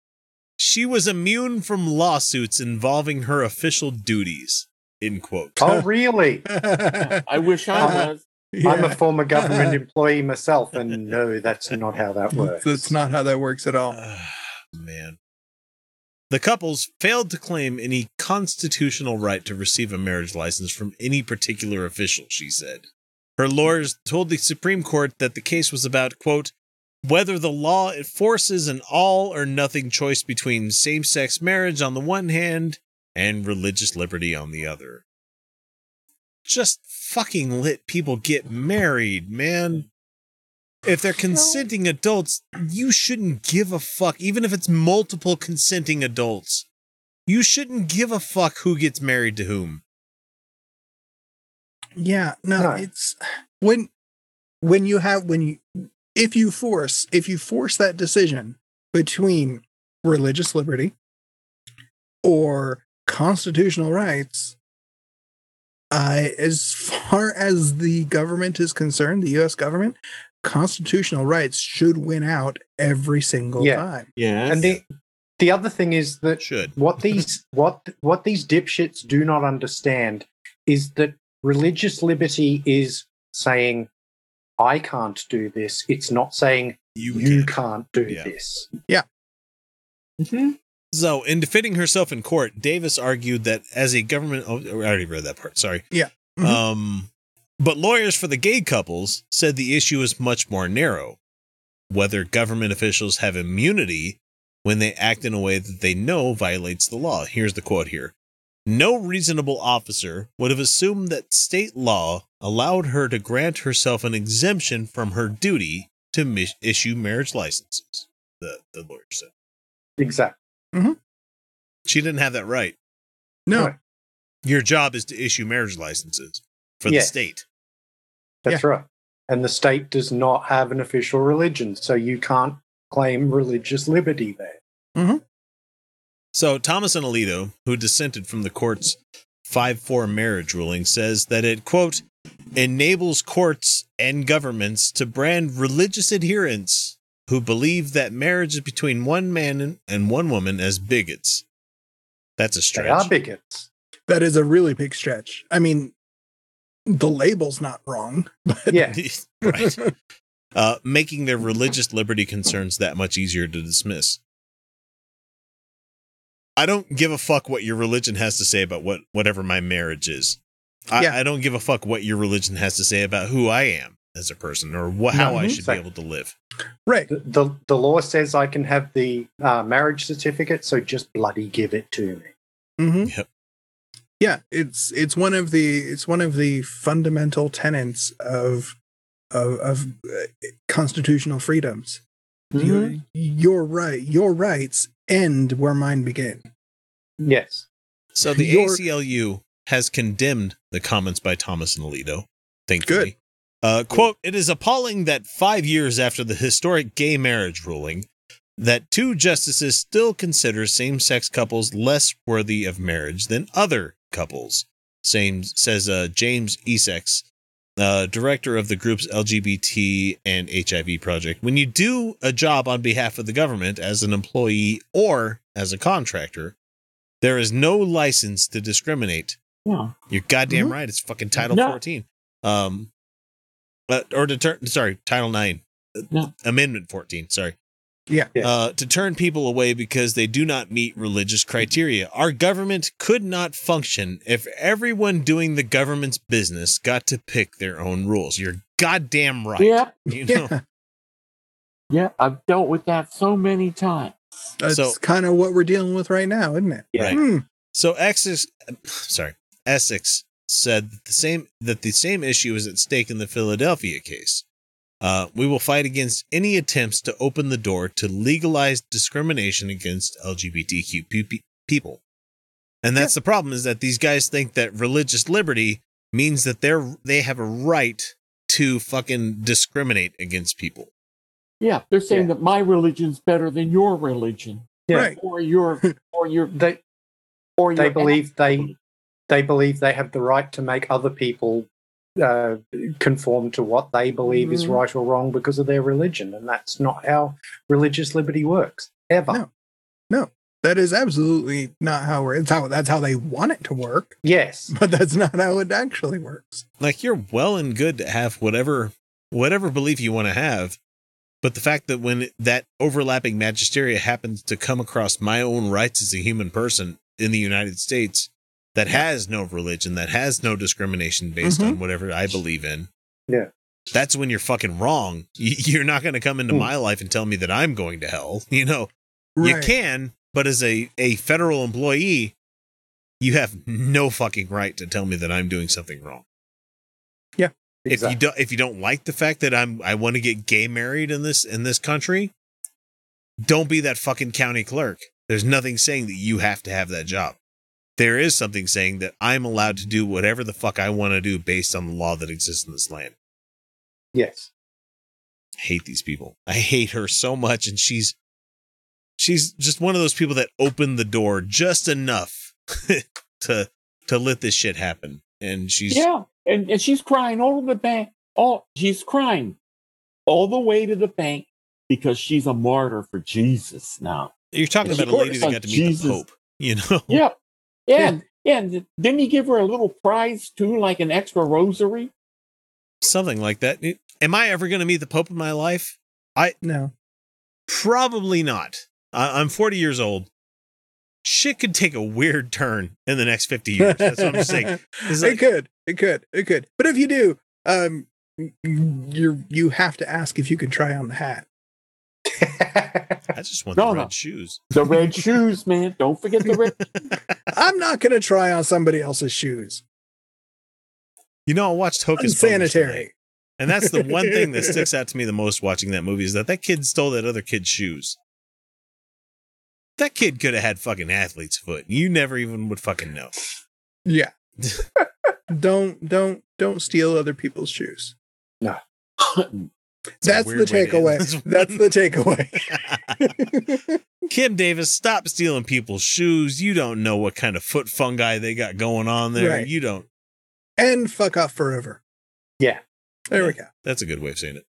she was immune from lawsuits involving her official duties. In quote.
Oh, <laughs> really? <laughs>
I wish I
Uh,
was.
I'm a former government <laughs> employee myself, and no, that's not how that works.
That's not how that works at all.
Man. The couples failed to claim any constitutional right to receive a marriage license from any particular official, she said. Her lawyers told the Supreme Court that the case was about, quote, whether the law enforces an all or nothing choice between same sex marriage on the one hand and religious liberty on the other. Just fucking let people get married, man. If they're consenting adults, you shouldn't give a fuck, even if it's multiple consenting adults. You shouldn't give a fuck who gets married to whom.
Yeah, no,
No.
it's when when you have when you if you force if you force that decision between religious liberty or constitutional rights, uh, as far as the government is concerned, the U.S. government, constitutional rights should win out every single
Yeah.
time.
Yeah.
And the the other thing is that
Should.
what <laughs> these what what these dipshits do not understand is that religious liberty is saying I can't do this. It's not saying you, you can't do this.
Yeah.
this.
So, in defending herself in court, Davis argued that as a government, oh, I already read that part. Sorry.
Yeah. Mhm.
Um, but lawyers for the gay couples said the issue is much more narrow. Whether government officials have immunity when they act in a way that they know violates the law. Here's the quote here. No reasonable officer would have assumed that state law allowed her to grant herself an exemption from her duty to mi- issue marriage licenses. The the lawyer said
Exactly. Mm-hmm.
she didn't have that right.
No,
Right.
Your job is to issue marriage licenses for the state.
That's right. And the state does not have an official religion, so you can't claim religious liberty there. Mm-hmm.
So Thomas and Alito, who dissented from the court's 5-4 marriage ruling, says that it quote enables courts and governments to brand religious adherents who believe that marriage is between one man and- and one woman as bigots. That's a
They
stretch.
are bigots.
that is a really big stretch. I mean, the label's not wrong, but
Yeah. <laughs> <laughs>
right. Uh, making their religious liberty concerns that much easier to dismiss. I don't give a fuck what your religion has to say about what whatever my marriage is. I,
Yeah.
I don't give a fuck what your religion has to say about who I am as a person or what, how I
Mhm.
should be able to live.
Right.
The, the, the law says I can have the uh, marriage certificate, so just bloody give it to me.
hmm
Yep.
Yeah, it's it's one of the it's one of the fundamental tenets of of, of uh, constitutional freedoms. You, your right, your rights end where mine begin.
Yes.
So the
Your-
ACLU has condemned the comments by Thomas and Alito. Thankfully. Uh, quote, it is appalling that five years after the historic gay marriage ruling, that two justices still consider same sex couples less worthy of marriage than other couples, same, says uh, James Esseks, uh, director of the group's LGBT and HIV project. When you do a job on behalf of the government as an employee or as a contractor, there is no license to discriminate.
Yeah.
You're goddamn
Mhm.
right. It's fucking Title
No.
14. Um, uh, or to turn, sorry, Title 9.
No.
Amendment 14. Sorry.
Yeah.
Uh, to turn people away because they do not meet religious criteria. Our government could not function if everyone doing the government's business got to pick their own rules. You're goddamn right.
Yeah. <laughs>
You know?
Yeah,
Yeah, I've dealt with that so many times.
that's
So-
kind of what we're dealing with right now, isn't it?
Right.
Hmm.
So Esseks, sorry, Esseks said that the same that the same issue is at stake in the Philadelphia case. Uh, we will fight against any attempts to open the door to legalize discrimination against LGBTQ pe- pe- people. And that's the problem is that these guys think that religious liberty means that they're they have a right to fucking discriminate against people.
Yeah, they're saying that my religion's better than your religion.
Yeah.
Right.
Or your or your
They
or
they
your
believe they they believe they have the right to make other people uh, conform to what they believe is
Mm-hmm.
Mhm.
right or wrong because of their religion, and that's not how religious liberty works ever.
No. No, that is absolutely not how we're. It's how that's how they want it to work,
Yes, <laughs>
but that's not how it actually works.
like you're well and good to have whatever whatever belief you want to have but the fact that when that overlapping magisteria happens to come across my own rights as a human person in the united states that has no religion that has no discrimination based on whatever i believe in
Yeah.
that's when you're fucking wrong <laughs> you're not going to come into
Hmm.
my life and tell me that i'm going to hell <laughs> you know you can but as a, a federal employee you have no fucking right to tell me that i'm doing something wrong Yeah. if you don't if you don't like the fact that I'm I want to get gay married in this in this country, don't be that fucking county clerk. There's nothing saying that you have to have that job. There is something saying that I'm allowed to do whatever the fuck I want to do based on the law that exists in this land.
yes,
I hate these people. I hate her so much and she's she's just one of those people that opened the door just enough <laughs> to to let this shit happen. And she's
Yeah, and, and she's crying all the bank. All she's crying all the way to the bank because she's a martyr for Jesus now.
you're talking about a lady that got to meet
Jesus.
the Pope, you know?
Yeah, yeah, and, yeah. and didn't he give her a little prize too, like an extra rosary?
something like that. Am I ever going to meet the Pope in my life? I
No.
probably not. I, I'm 40 years old. Shit could take a weird turn in the next 50 years. That's what I'm saying. <laughs> It's
it could, it could, it could. But if you do, um, you you have to ask if you can try on the hat.
I just want
No,
the
no.
red shoes.
The red shoes, man. Don't forget the red. <laughs>
I'm not going to try on somebody else's shoes.
You know, I watched Hocus Pocus and that's the one thing that sticks <laughs> out to me the most watching that movie is that that kid stole that other kid's shoes. That kid could have had fucking athlete's foot. You never even would fucking know.
Yeah. <laughs> don't don't don't steal other people's shoes.
No.
That's the
weird way
takeaway. That's the takeaway. <laughs> <laughs>
Kim Davis, stop stealing people's shoes. You don't know what kind of foot fungi they got going on there.
Right.
You don't.
and fuck off forever.
yeah.
There we go.
That's a good way of saying it.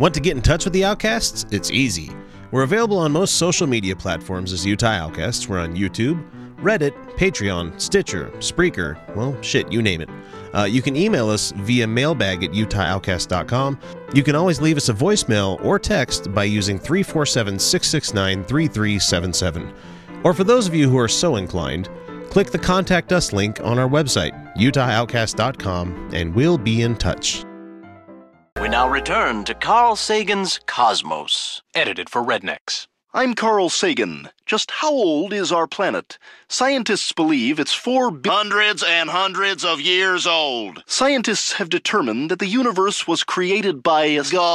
Want to get in touch with the Outcasts? It's easy. We're available on most social media platforms as Utah Outcasts. We're on YouTube, Reddit, Patreon, Stitcher, Spreaker, well, shit, you name it. Uh, you can email us via mailbag at utahoutcast.com. You can always leave us a voicemail or text by using 347 669 3377. Or for those of you who are so inclined, click the Contact Us link on our website, utahoutcast.com, and we'll be in touch.
We now return to Carl Sagan's Cosmos, edited for Rednecks.
I'm Carl Sagan. Just how old is our planet? Scientists believe it's four bi-
Hundreds and hundreds of years old.
Scientists have determined that the universe was created by a
God.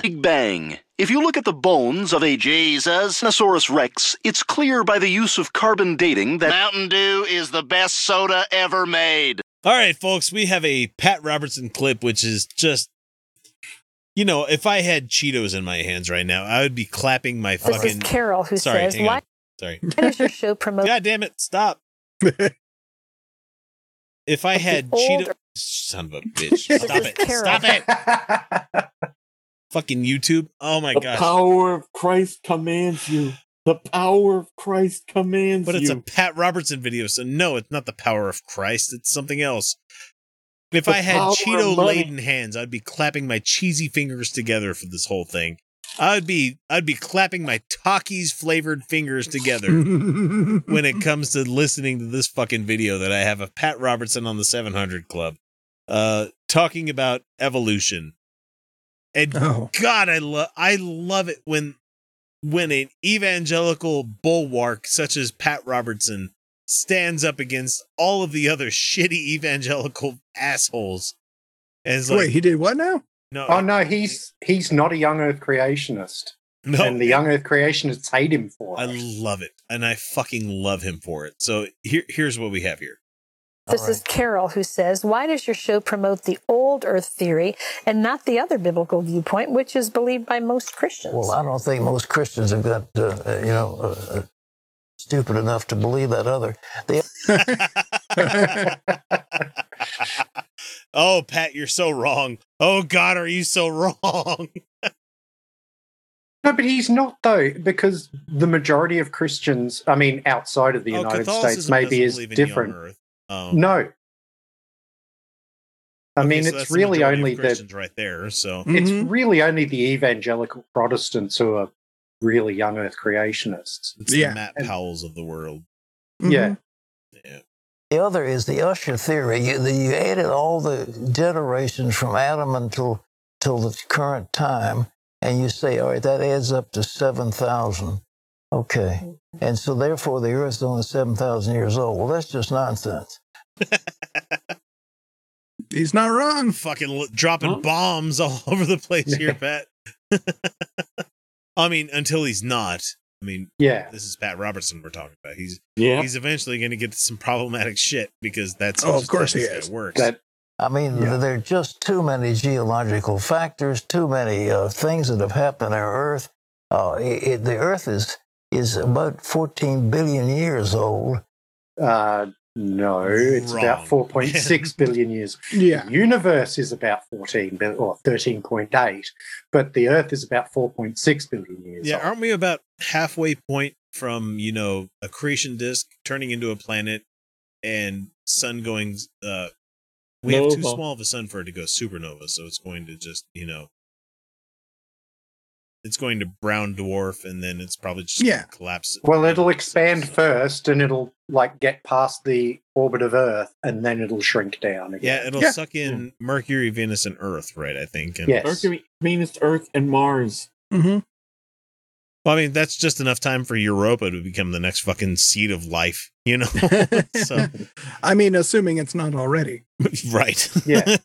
Big Bang. If you look at the bones of a
Jesus.
Tyrannosaurus rex, it's clear by the use of carbon dating that
Mountain Dew is the best soda ever made.
All right, folks, we have a Pat Robertson clip, which is just, you know, if I had Cheetos in my hands right now, I would be clapping my
This
fucking.
is Carol who
Sorry,
says,
hang
"Why
on. Sorry. <laughs>
why does your show promote?"
God damn it! Stop. <laughs> if I had
old-
Cheetos, son of a bitch, stop it!
Carol.
Stop it! <laughs> Fucking YouTube. Oh my god!
the
gosh.
power of Christ commands you. The power of Christ commands you.
But
you.
it's a Pat Robertson video, so no, it's not the power of Christ. It's something else. If
The
I had Cheeto laden hands, I'd be clapping my cheesy fingers together for this whole thing. I'd be I'd be clapping my Takis flavored fingers together <laughs> when it comes to listening to this fucking video that I have of Pat Robertson on the 700 Club, uh, talking about evolution. And
Oh.
God, I love I love it when when an evangelical bulwark such as Pat Robertson stands up against all of the other shitty evangelical assholes. And it's like,
Wait, he did what now?
no,
Oh no, he's he's not a young Earth creationist,
no,
and the young Earth creationists hate him for it.
I love it, and I fucking love him for it. So here, here's what we have here.
This is Carol who says, Why does your show promote the old earth theory and not the other biblical viewpoint, which is believed by most Christians?
Well, I don't think most Christians have got, uh, uh, you know, uh, uh, stupid enough to believe that other. The, <laughs>
oh, Pat, you're so wrong. Oh God, are you so <laughs> wrong?
No, but he's not though, because the majority of Christians, I mean, outside of the
Oh,
United States, maybe is
believe in young
different.
Earth. Um,
No, I
okay,
mean,
so
it's
that's the
really only the
Christians right there. So
it's
Mhm.
really only the evangelical Protestants who are really young Earth creationists.
it's
Yeah.
the Matt Powells of the world. Mm-hmm.
Yeah,
the other is the Ussher theory. You, the, you added all the generations from Adam until till the current time, and you say, all right, that adds up to 7,000. Okay. Mm-hmm. And so therefore the Earth is only 7,000 years old. Well, that's just nonsense. <laughs>
He's not wrong.
Fucking l- dropping bombs all <laughs> over the place here, Pat. <laughs> I mean, until he's not. I mean,
yeah.
this is Pat Robertson we're talking about. He's
yeah.
he's eventually going to get some problematic shit because that's
Oh, of course
how
he is.
Works.
That
I mean,
Yeah.
there are just too many geological factors, too many uh, things that have happened on our Earth. Uh, it, it- the Earth is is about 14 billion years old.
uh, no, it's
Wrong.
about four point six <laughs> billion years.
Yeah.
The universe is about fourteen billion or thirteen point eight, but the Earth is about four point six billion years.
yeah,
old.
aren't we about halfway point from you know a creation disk turning into a planet and sun going? uh We have too small of a sun for it to go supernova, so it's going to just you know. It's going to brown dwarf, and then it's probably just
Yeah.
going to collapse.
Well, it'll expand first, and it'll like get past the orbit of Earth, and then it'll shrink down again.
Yeah, it'll
Yeah.
suck in Mercury, Venus, and Earth, right? I think. And,
Yes.
Mercury, Venus, Earth, and Mars.
hmm
Well, I mean, that's just enough time for Europa to become the next fucking seed of life, you know? <laughs> <laughs> so,
I mean, assuming it's not already. <laughs>
right.
Yeah.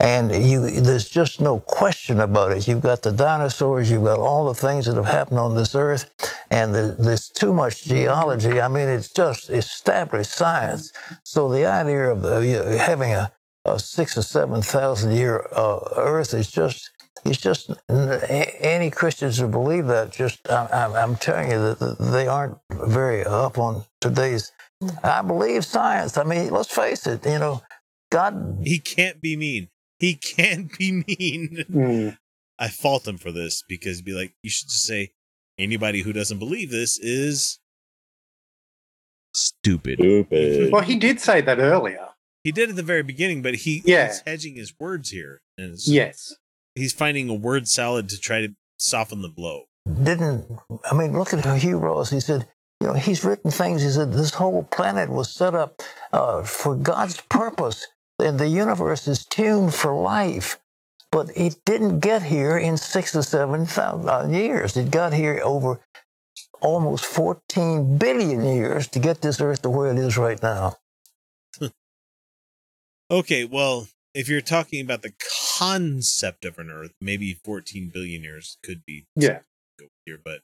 And you, there's just no question about it. You've got the dinosaurs, you've got all the things that have happened on this earth, and the, there's too much geology. I mean, it's just established science. So the idea of uh, having a, a six or seven thousand year uh, earth is just. It's just any Christians who believe that. Just I'm- I'm telling you that that they aren't very up on today's. I believe science. I mean, let's face it. You know, God
he can't be mean. He can't be mean.
Mm.
I fault him for this because he'd be like, you should just say, anybody who doesn't believe this is stupid.
Stupid.
Well, he did say that earlier.
He did at the very beginning, but he,
Yeah.
he's hedging his words here. And it's-
Yes.
He's finding a word salad to try to soften the blow.
didn't. I mean, look at Hugh Ross. He said, you know, he's written things. He said this whole planet was set up uh, for God's purpose, and the universe is tuned for life. But it didn't get here in six or seven thousand uh, years. It got here over almost 14 billion years to get this Earth to where it is right now.
Okay, well, if you're talking about the concept of an Earth, maybe 14 billion years could be
Yeah.
go here, but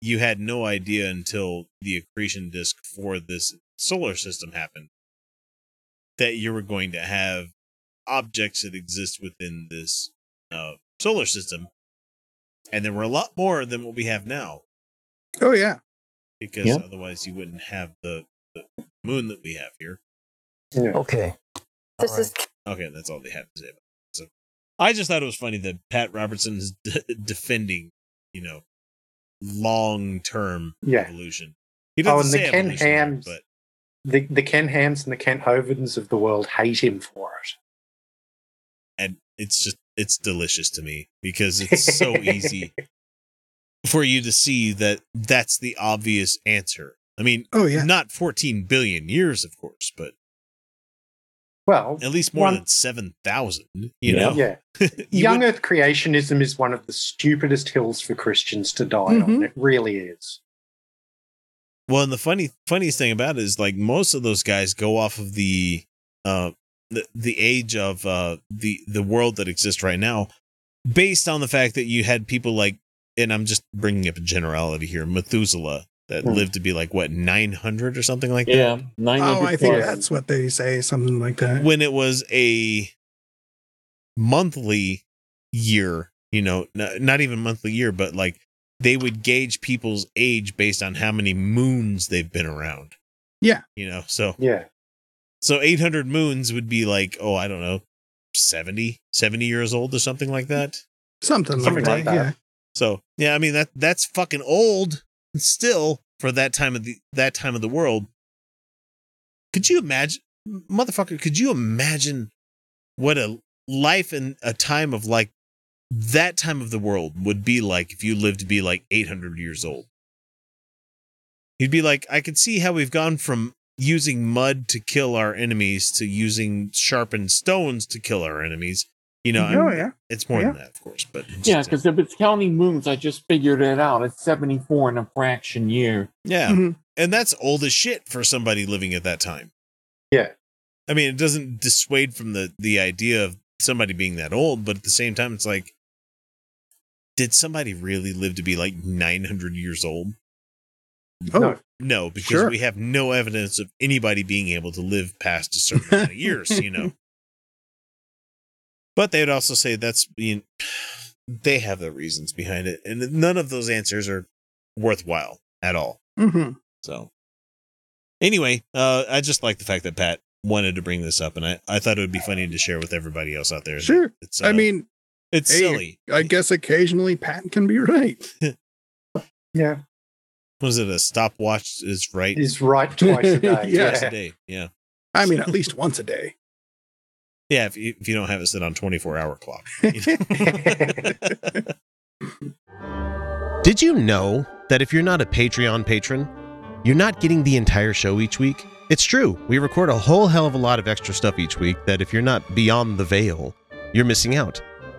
you had no idea until the accretion disk for this solar system happened that you were going to have objects that exist within this uh, solar system, and there were a lot more than what we have now.
Oh yeah.
Because
Yeah.
otherwise, you wouldn't have the, the moon that we have here.
Okay.
This is
Okay, that's all they have to say about it. So I just thought it was funny that Pat Robertson is <laughs> d- defending, you know, long term
Yeah.
evolution. He
Oh,
doesn't
and the Ken
evolution, there,
Hams,
but
the, the Ken Hams and the Kent Hovinds of the world hate him for it.
and it's just it's delicious to me because it's so easy <laughs> for you to see that that's the obvious answer. I mean,
oh yeah,
not 14 billion years, of course, but
Well,
at least more
one-
than 7,000. You know,
Yeah. <laughs>
You
Young
would-
Earth creationism is one of the stupidest hills for Christians to die
Mm-hmm.
on. It really is.
Well, and the funny funniest thing about it is like most of those guys go off of the uh the, the age of uh the the world that exists right now based on the fact that you had people like and I'm just bringing up a generality here, Methuselah that
Hmm.
lived to be like what 900 or something like
Yeah,
that.
Yeah, Oh, I think that's what they say, something like that.
when it was a monthly year, you know, n- not even monthly year, but like they would gauge people's age based on how many moons they've been around.
Yeah.
You know, so
Yeah.
so 800 moons would be like, oh, I don't know, 70, 70 years old or something like that.
Something,
Something
like,
like
that.
that. So, yeah, I mean that that's fucking old still for that time of the that time of the world. Could you imagine motherfucker, could you imagine what a life and a time of like that time of the world would be like if you lived to be like 800 years old? He'd be like, I could see how we've gone from using mud to kill our enemies to using sharpened stones to kill our enemies. You know,
Oh, yeah.
it's more
Yeah.
than that, of course, but
Yeah, because if it's counting moons, I just figured it out. It's 74 and a fraction year.
Yeah.
Mm-hmm.
And that's old as shit for somebody living at that time.
Yeah.
I mean, it doesn't dissuade from the the idea of somebody being that old, but at the same time it's like did somebody really live to be like 900 years old?
Oh,
No.
No, because
Sure.
we have no evidence of anybody being able to live past a certain amount of years, you know. <laughs> But they would also say that's being they have their reasons behind it, and none of those answers are worthwhile at all.
Mm-hmm.
So anyway, uh, I just like the fact that Pat wanted to bring this up, and I, I thought it would be funny to share with everybody else out there.
Sure.
It's,
I
uh,
mean,
it's
hey,
silly.
I guess occasionally Pat can be right. <laughs>
Yeah.
Was it a stopwatch is right?
Is right twice a day. <laughs>
Yeah.
Twice a day. Yeah.
I mean, at least once a day.
Yeah, if you, if you don't have it set on 24 hour clock. <laughs>
Did you know that if you're not a Patreon patron, you're not getting the entire show each week? It's true. We record a whole hell of a lot of extra stuff each week that if you're not beyond the veil, you're missing out.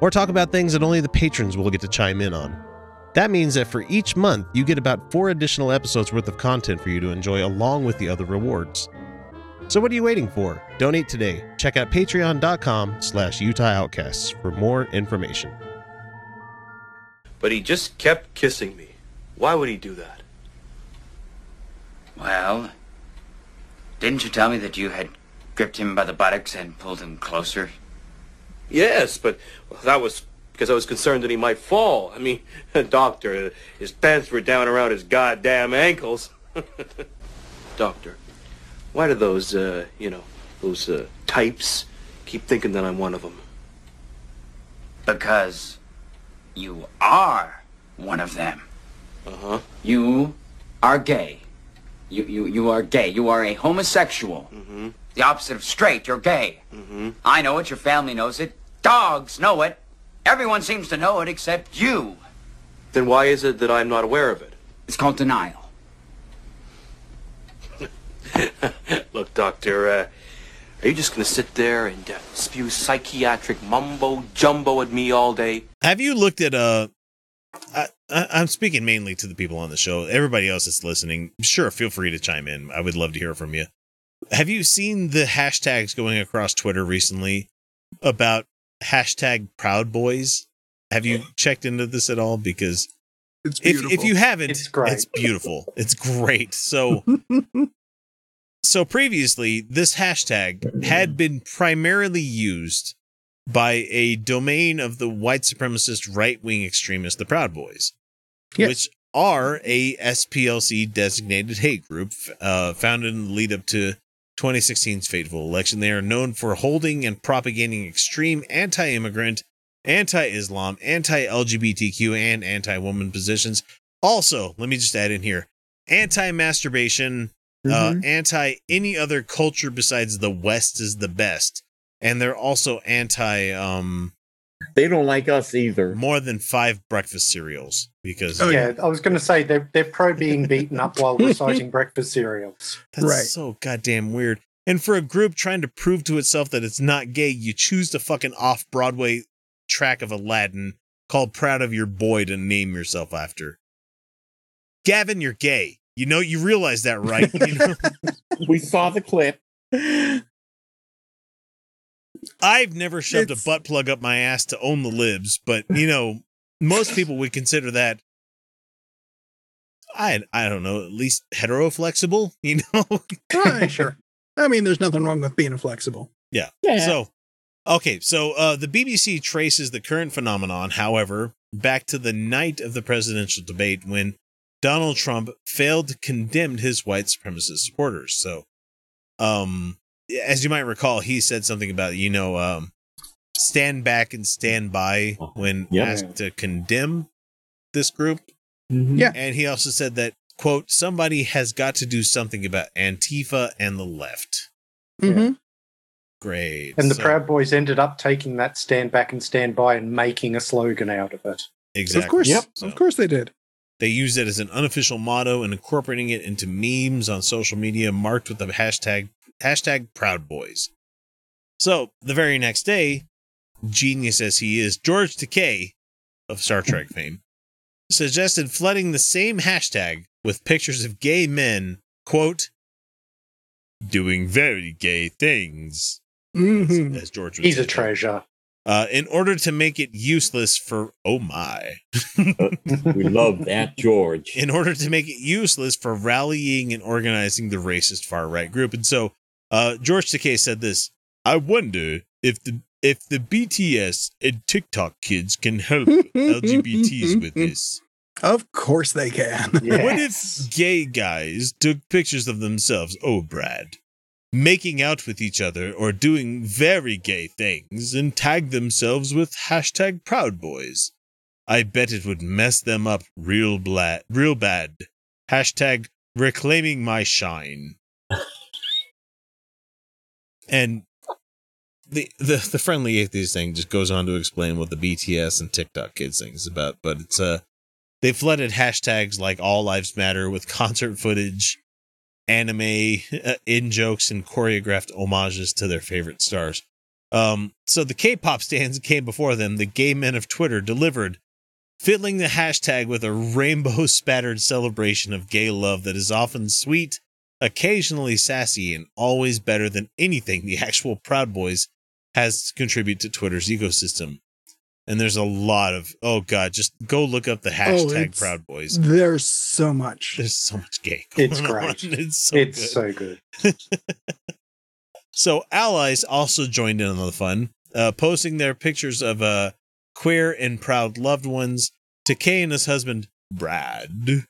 or talk about things that only the patrons will get to chime in on. That means that for each month, you get about four additional episodes worth of content for you to enjoy along with the other rewards. So what are you waiting for? Donate today. Check out patreon.com slash Utah Outcasts for more information.
But he just kept kissing me. Why would he do that?
Well, didn't you tell me that you had gripped him by the buttocks and pulled him closer?
Yes, but that was because I was concerned that he might fall. I mean, <laughs> doctor, his pants were down around his goddamn ankles. <laughs> doctor, why do those, uh, you know, those uh, types keep thinking that I'm one of them?
Because you are one of them.
Uh-huh.
You are gay. You, you, you are gay. You are a homosexual.
Mm-hmm.
The opposite of straight. You're gay.
Mm-hmm.
I know it. Your family knows it. Dogs know it. Everyone seems to know it except you.
Then why is it that I'm not aware of it?
It's called denial. <laughs>
Look, Doctor, uh, are you just going to sit there and uh, spew psychiatric mumbo jumbo at me all day?
Have you looked at uh I, I, I'm speaking mainly to the people on the show. Everybody else that's listening, sure, feel free to chime in. I would love to hear from you. Have you seen the hashtags going across Twitter recently about hashtag Proud Boys? Have you checked into this at all? Because
It's
if if you haven't,
It's great.
it's beautiful. It's great. So <laughs> so previously, this hashtag had been primarily used by a domain of the white supremacist right wing extremists, the Proud Boys, which are a SPLC designated hate group uh, founded in the lead up to 2016's fateful election. They are known for holding and propagating extreme anti immigrant, anti Islam, anti LGBTQ, and anti woman positions. Also, let me just add in here anti masturbation, uh,
Mhm.
anti any other culture besides the West is the best. And they're also anti um
they don't like us either.
More than five breakfast cereals because oh,
yeah, I was going to say they're, they're pro being <laughs> beaten up while reciting breakfast cereals.
That's so goddamn weird. And for a group trying to prove to itself that it's not gay, you choose the fucking off Broadway track of Aladdin called Proud of Your Boy to name yourself after. Gavin, you're gay. You know, you realize that, right? <laughs> You know?
we saw the clip. <laughs>
I've never shoved a butt plug up my ass to own the libs, but you know, most people would consider that I I don't know, at least hetero flexible, you <laughs> know?
Ah, sure. I mean, there's nothing wrong with being flexible.
Yeah.
Yeah.
So, okay. So, uh, the BBC traces the current phenomenon, however, back to the night of the presidential debate when Donald Trump failed to condemn his white supremacist supporters. So, um, as you might recall, he said something about, you know, um, stand back and stand by when
Yeah.
asked to condemn this group.
Yeah.
And he also said that, quote, somebody has got to do something about Antifa and the left.
Mm-hmm.
Great.
And the
So-
Proud Boys ended up taking that stand back and stand by and making a slogan out of it.
Exactly.
Of course.
So
Of course they did.
they used it as an unofficial motto and incorporating it into memes on social media marked with the hashtag hashtag Proud Boys. So the very next day, genius as he is, George Takei of Star Trek fame suggested flooding the same hashtag with pictures of gay men, quote, doing very gay things.
Mhm.
As George would
He's
say.
a treasure.
Uh, in order to make it useless for oh my <laughs>
we love that George.
in order to make it useless for rallying and organizing the racist far right group and so uh, george takei said this i wonder if the if the bts and tiktok kids can help <laughs> lgbts with this
Of course they can. <laughs>
what if gay guys took pictures of themselves oh brad making out with each other or doing very gay things and tagged themselves with hashtag proud boys I bet it would mess them up real bla- real bad. Hashtag reclaiming my shine. And the, the the friendly atheist thing just goes on to explain what the BTS and TikTok kids thing is about, but it's uh they flooded hashtags like all lives matter with <laughs> concert footage, anime uh, in jokes and choreographed homages to their favorite stars. Um, so the K-pop stands <laughs> came before them. The gay men of Twitter delivered fiddling the hashtag with a rainbow spattered celebration of gay love that is often sweet, occasionally sassy, and always better than anything the <laughs> actual Proud Boys has to contribute to Twitter's ecosystem. And there's a lot of oh god, just go look up the hashtag
it's-
Proud Boys.
There's so much.
There's so much gay.
It's great.
on. <laughs> It's so
it's
good.
so good. <laughs>
So allies also joined in on the fun, uh, posting their pictures of uh, queer and proud loved ones, Takei and his husband, Brad,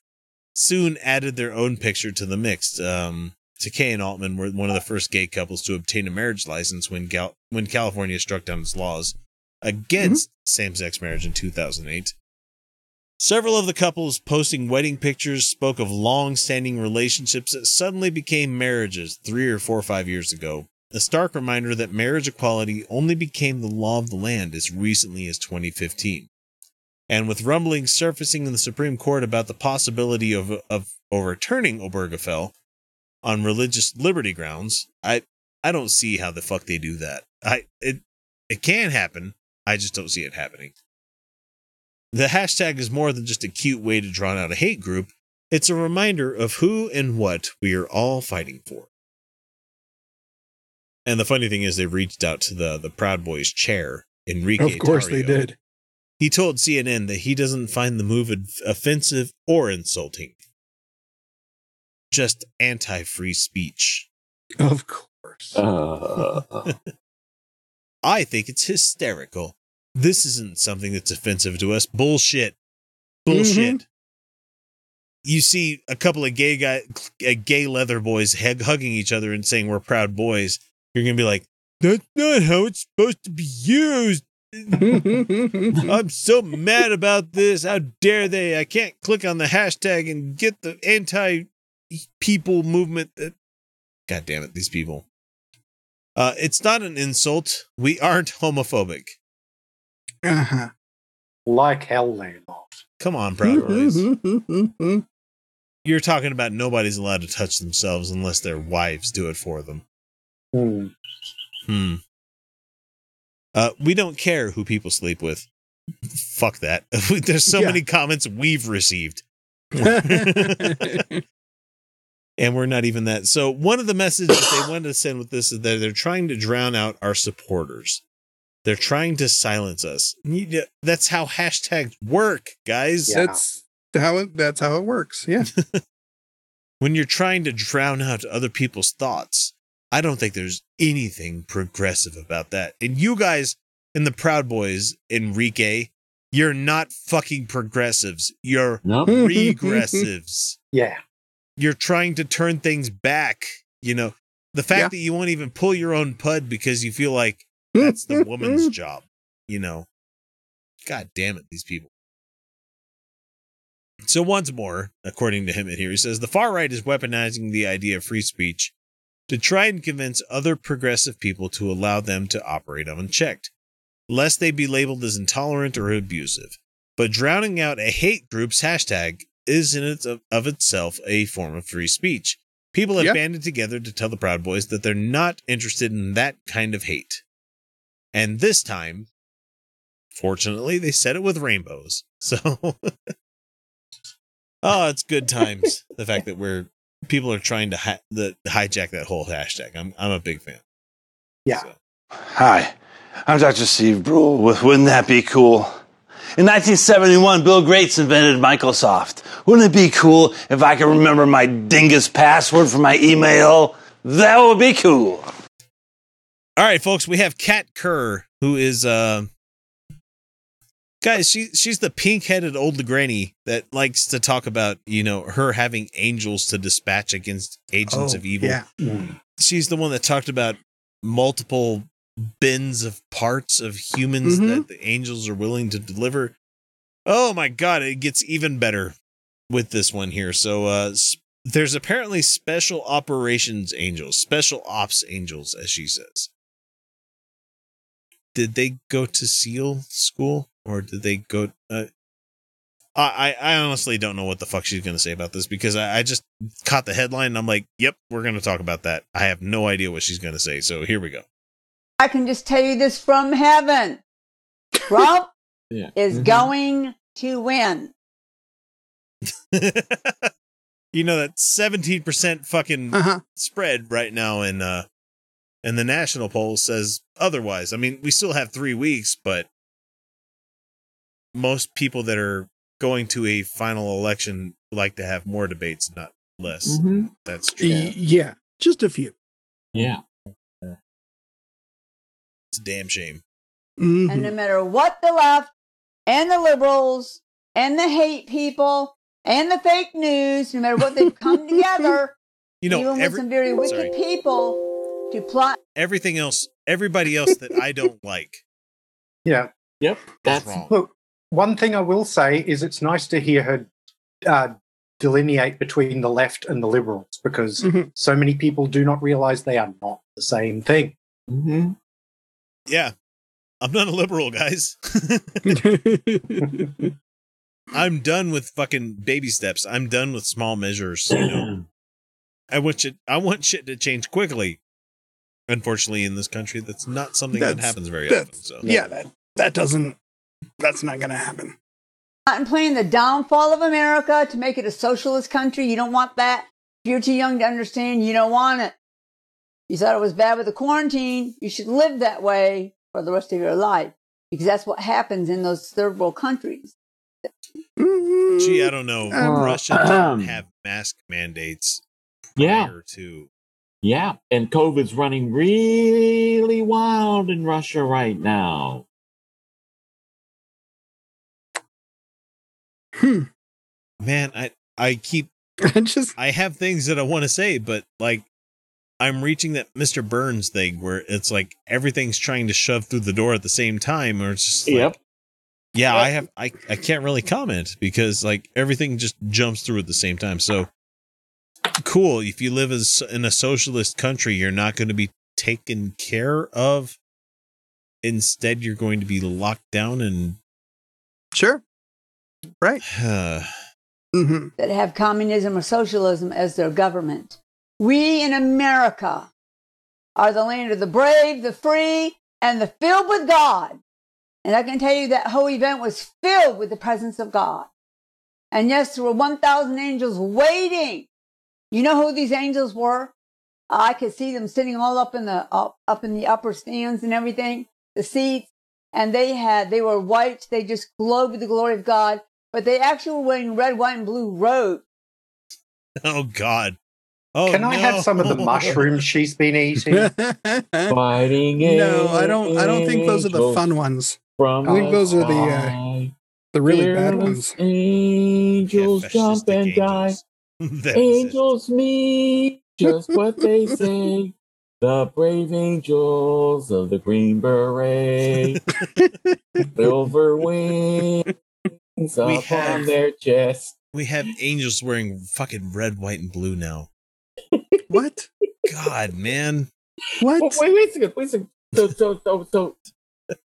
soon added their own picture to the mix. Um, Takei and Altman were one of the first gay couples to obtain a marriage license when, Gal- when California struck down its laws against same sex marriage in 2008. Several of the couples posting wedding pictures spoke of long standing relationships that suddenly became marriages three or four or five years ago. A stark reminder that marriage equality only became the law of the land as recently as 2015. And with rumblings surfacing in the Supreme Court about the possibility of, of overturning Obergefell on religious liberty grounds, I I don't see how the fuck they do that. I it it can happen. I just don't see it happening. The hashtag is more than just a cute way to draw out a hate group. It's a reminder of who and what we are all fighting for. And the funny thing is, they reached out to the the Proud Boys chair, Enrique.
Of course they did.
He told CNN that he doesn't find the move offensive or insulting, just anti-free speech.
Of course. <laughs>
I think it's hysterical. This isn't something that's offensive to us. Bullshit. Bullshit. You see a couple of gay guy, uh, gay leather boys hug- hugging each other and saying we're proud boys. You're gonna be like, that's not how it's supposed to be used. <laughs> I'm so mad about this. How dare they? I can't click on the hashtag and get the anti people movement. That, God damn it, these people. Uh, it's not an insult. We aren't <laughs> homophobic.
Uh-huh.
Like hell, they're not.
Come on, Proud Boys. <laughs> You're talking about nobody's allowed to touch themselves unless their wives do it for them.
Hmm.
Hmm. Uh, we don't care who people sleep with. Fuck that. <laughs> There's so
Yeah.
many comments we've received. <laughs> and we're not even that. So one of the messages they wanted to send with this is that they're trying to drown out our supporters. They're trying to silence us. That's how hashtags work, guys.
That's how it that's how it works. Yeah. <laughs>
when you're trying to drown out other people's thoughts. I don't think there's anything progressive about that. And you guys in the Proud Boys, Enrique, you're not fucking progressives. You're <laughs> regressives.
Yeah.
You're trying to turn things back. You know, the fact
Yeah.
that you won't even pull your own pud because you feel like <laughs> that's the woman's job, you know. God damn it, these people. So once more, according to him in here, he says the far right is weaponizing the idea of free speech to try and convince other progressive people to allow them to operate unchecked, lest they be labeled as intolerant or abusive. But drowning out a hate group's hashtag is in of, of itself a form of free speech. People have
Yep.
banded together to tell the Proud Boys that they're not interested in that kind of hate. And this time, fortunately, they said it with rainbows. <laughs> So, oh, <laughs> it's good times. the fact that we're people are trying to hi- the, hijack that whole hashtag. I'm I'm a big fan.
Yeah.
Hi, I'm Dr. Steve Brule with Wouldn't That Be Cool? In 1971, Bill Gates invented Microsoft. Wouldn't it be cool if I could remember my dingus password for my email? That would be cool.
All right, folks, we have Kat Kerr, who is uh guys, she she's the pink-headed old granny that likes to talk about, you know, her having angels to dispatch against agents
Oh,
of evil.
yeah.
She's the one that talked about multiple bins of parts of humans
Mhm.
that the angels are willing to deliver. Oh my god, it gets even better with this one here. So uh there's apparently special operations angels, special ops angels as she says did they go to SEAL school or did they go? Uh, I I honestly don't know what the fuck she's gonna say about this because I, I just caught the headline and I'm like, yep, we're gonna talk about that. I have no idea what she's gonna say, so here we go.
I can just tell you this from heaven. Trump <laughs>
Yeah.
is going to win. <laughs>
You know that 17% fucking
Uh-huh.
spread right now in uh and the national poll says otherwise. I mean, we still have 3 weeks, but most people that are going to a final election like to have more debates, not less.
Mhm.
That's true.
Y- Yeah. Just a few.
Yeah.
It's a damn shame.
Mm-hmm.
And no matter what the left and the liberals and the hate people and the fake news, no matter what they've come <laughs> together,
You know,
even with some very wicked
sorry.
people, to plot.
Everything else, everybody else that I don't like.
Yeah.
Yep. That's
wrong.
Look, one thing I will say is it's nice to hear her uh, delineate between the left and the liberals because
Mhm.
so many people do not realize they are not the same thing.
Mm-hmm.
Yeah. I'm not a liberal, guys. <laughs> <laughs> I'm done with fucking baby steps. I'm done with small measures. You know, <clears throat> I want shit. I want shit to change quickly. Unfortunately, in this country, that's not something that happens very often. So
Yeah, that that doesn't. That's not going to happen.
and playing the downfall of America to make it a socialist country. You don't want that. If you're too young to understand, you don't want it. You thought it was bad with the quarantine. You should live that way for the rest of your life because that's what happens in those third world countries.
Gee, I don't know.
Uh, <clears throat>
Russia
ahem.
didn't have mask mandates
Yeah.
prior to.
Yeah, and COVID's running really wild in Russia right now. Hmm.
Man, I I keep <laughs>
I just
I have things that I want to say, but like I'm reaching that Mr. Burns thing where it's like everything's trying to shove through the door at the same time, or it's just like,
Yep.
yeah, I have I I can't really comment because like everything just jumps through at the same time. So cool. If you live as in a socialist country, you're not going to be taken care of. Instead, you're going to be locked down and
Sure. Right.
mm-hmm.
that have communism or socialism as their government. We in America are the land of the brave, the free, and the filled with God. And I can tell you that whole event was filled with the presence of God. And yes, there were 1,000 angels waiting. You know who these angels were? I could see them sitting all up in the up, up in the upper stands and everything, the seats, and they had they were white. They just glowed with the glory of God. But they actually were wearing red, white, and blue robes. <laughs>
oh god. Oh,
Can I have some of the <laughs> mushrooms she's been eating? <laughs>
Fighting
No, I don't. I don't think those are the fun ones.
From
I think those are the uh, the really bad ones.
Angels jump and die. angels meet just what they say. The brave angels of the Green Beret, silver wings
We
up
have-
on their chest.
We have angels wearing fucking red, white, and blue now. <laughs>
What?
God, man.
What?
Oh, wait, wait a second. Wait a second. So, so, so, so,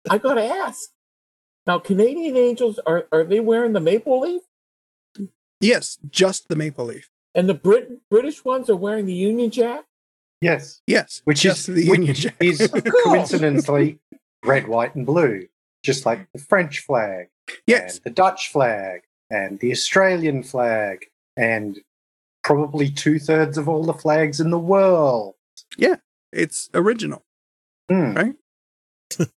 I gotta ask. Now, Canadian angels are are they wearing the maple leaf,
Yes, just the maple leaf.
and the Brit British ones are wearing the Union Jack?
Yes.
Yes,
Which
just
is
the Union Jack.
is <laughs> oh, coincidentally red, white, and blue, just like the French flag,
Yes.
and the Dutch flag, and the Australian flag, and probably two thirds of all the flags in the world.
Yeah, it's original.
Hmm.
Right? <laughs>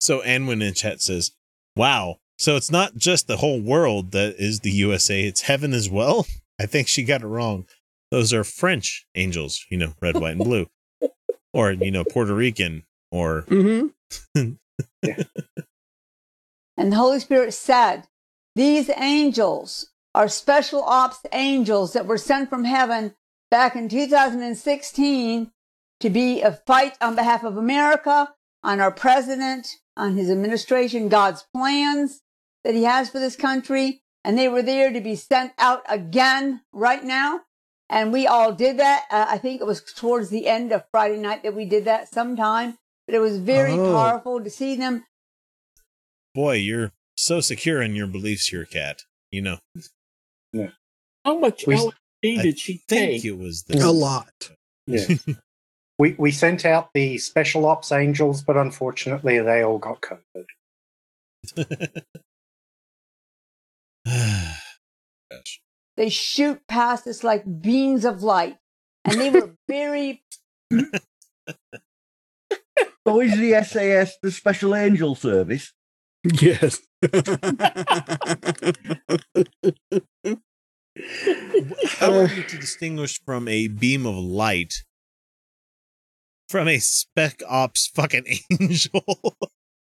So Anwin in chat says, "Wow, so it's not just the whole world that is the USA; it's heaven as well." <laughs> I think she got it wrong. Those are French angels, you know, red, white, and blue, <laughs> or you know, Puerto Rican, or
Mm-hmm.
And the Holy Spirit said, These angels are special ops angels that were sent from heaven back in 2016 to be a fight on behalf of America, on our president, on his administration, God's plans that he has for this country. And they were there to be sent out again right now. And we all did that. Uh, I think it was towards the end of Friday night that we did that sometime. But it was very
Oh.
powerful to see them
boy, you're so secure in your beliefs here, Kat. You know,
How much
We-
LSD
I
did she
think
take?
it was the
A lot.
Yeah. we we sent out the special ops angels, but unfortunately they all got COVID.
Gosh. <sighs>
they shoot past us like beams of light. And they were <laughs> very,
So is the SAS the Special Angel Service?
Yes. <laughs>
How are you to distinguish from a beam of light from a spec ops fucking <laughs> angel?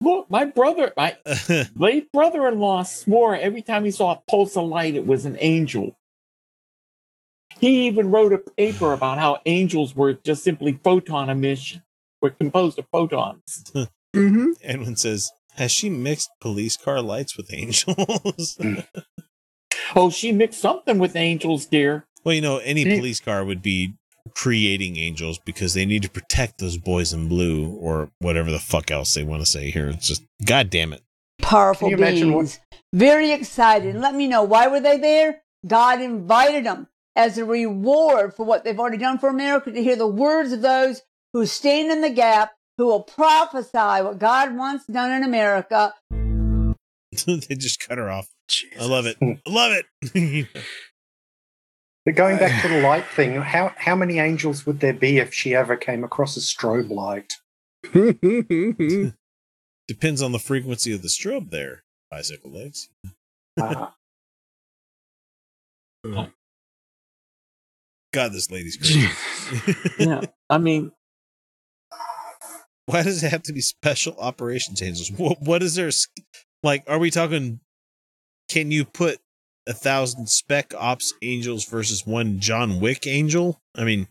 Look, my brother, my <laughs> late brother-in-law swore every time he saw a pulse of light, it was an angel. He even wrote a paper about how angels were just simply photon emission, were composed of photons.
Mm-hmm.
Edwin says, "Has she mixed police car lights with angels?" Mm. <laughs>
oh, she mixed something with angels, dear.
Well, you know, any police car would be creating angels because they need to protect those boys in blue or whatever the fuck else they want to say here. It's just, god damn it.
Powerful
Can you what-
beings. Very excited. Let me know why were they there? God invited them as a reward for what they've already done for America to hear the words of those who stand in the gap, who will prophesy what God wants done in America. <laughs>
they just cut her off. I love it. I love it. <laughs>
But going back to the <sighs> light thing, how how many angels would there be if she ever came across a strobe light? <laughs>
Depends on the frequency of the strobe there, bicycle legs.
Uh,
God, this lady's crazy.
yeah, I mean,
Why does it have to be special operations angels? <laughs> What, what is there? Like, are we talking? Can you put a thousand spec ops angels versus one John Wick angel? I mean,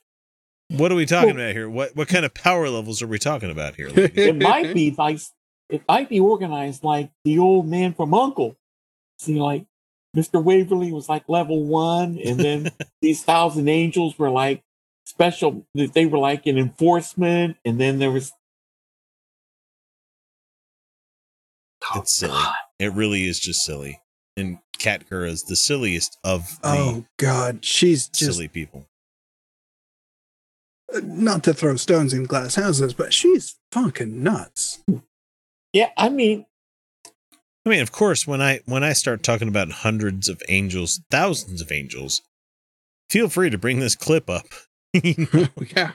what are we talking about here? What what kind of power levels are we talking about here? <laughs>
it might be like it might be organized like the old man from Uncle. See, like Mr. Waverly was like level one, and then <laughs> these thousand angels were like special. They were like an enforcement, and then there was
It's silly. It really is just silly. And Kat Kerr is the silliest of the
Oh God, she's just
silly people.
uh, not to throw stones in glass houses, but she's fucking nuts.
Yeah, I mean,
I mean, of course, when I when I start talking about hundreds of angels, thousands of angels, feel free to bring this clip up. <laughs> <laughs>
yeah.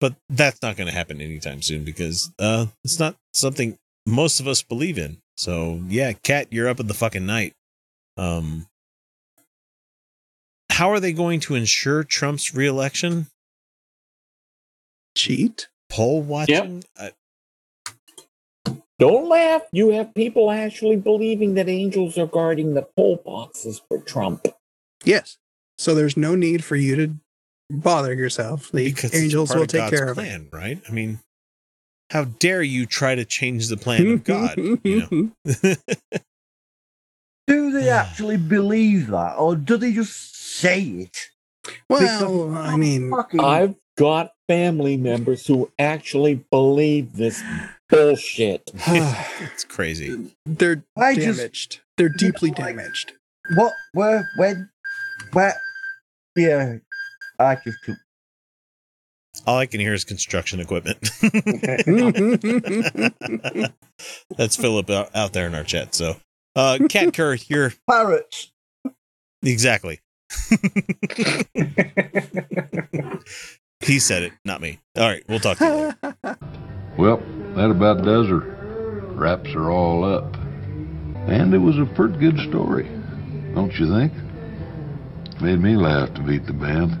But that's not going to happen anytime soon because uh, it's not something most of us believe in. So yeah, Kat, you're up in the fucking night. Um, how are they going to ensure Trump's reelection?
Cheat?
Poll watching? I,
don't laugh. You have people actually believing that angels are guarding the poll boxes for Trump.
Yes. So there's no need for you to bother yourself. The
because
angels will take
God's
care of it.
plan, right? I mean, how dare you try to change the plan of God? You know, <laughs>
Do they <sighs> actually believe that, or do they just say it?
Well, I mean,
I've got family members who actually believe this bullshit. <sighs>
it's crazy.
They're
I just-
damaged. They're deeply damaged.
What? Where? When? Where? Yeah, I just took.
All I can hear is construction equipment. <laughs> <laughs> That's Philip out, out there in our chat. So, uh, Kat Kerr, you're <laughs>
pirates.
Exactly. he said it, not me. All right, we'll talk to you later.
Well, that about does her. Wraps are all up. And it was a pretty good story, don't you think? Made me laugh to beat the band.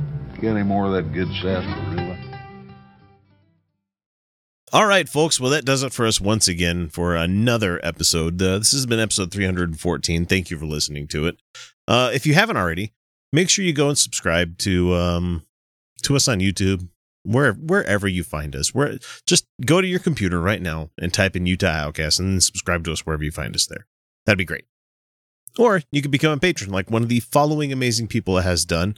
got any more of that good sarsaparilla?
All right, folks. Well, that does it for us once again for another episode. Uh, this has been episode 314. Thank you for listening to it. Uh, if you haven't already, make sure you go and subscribe to um, to us on YouTube, where wherever you find us. Where just go to your computer right now and type in Utah Outcast and subscribe to us wherever you find us there. That'd be great. Or you could become a patron, like one of the following amazing people has done,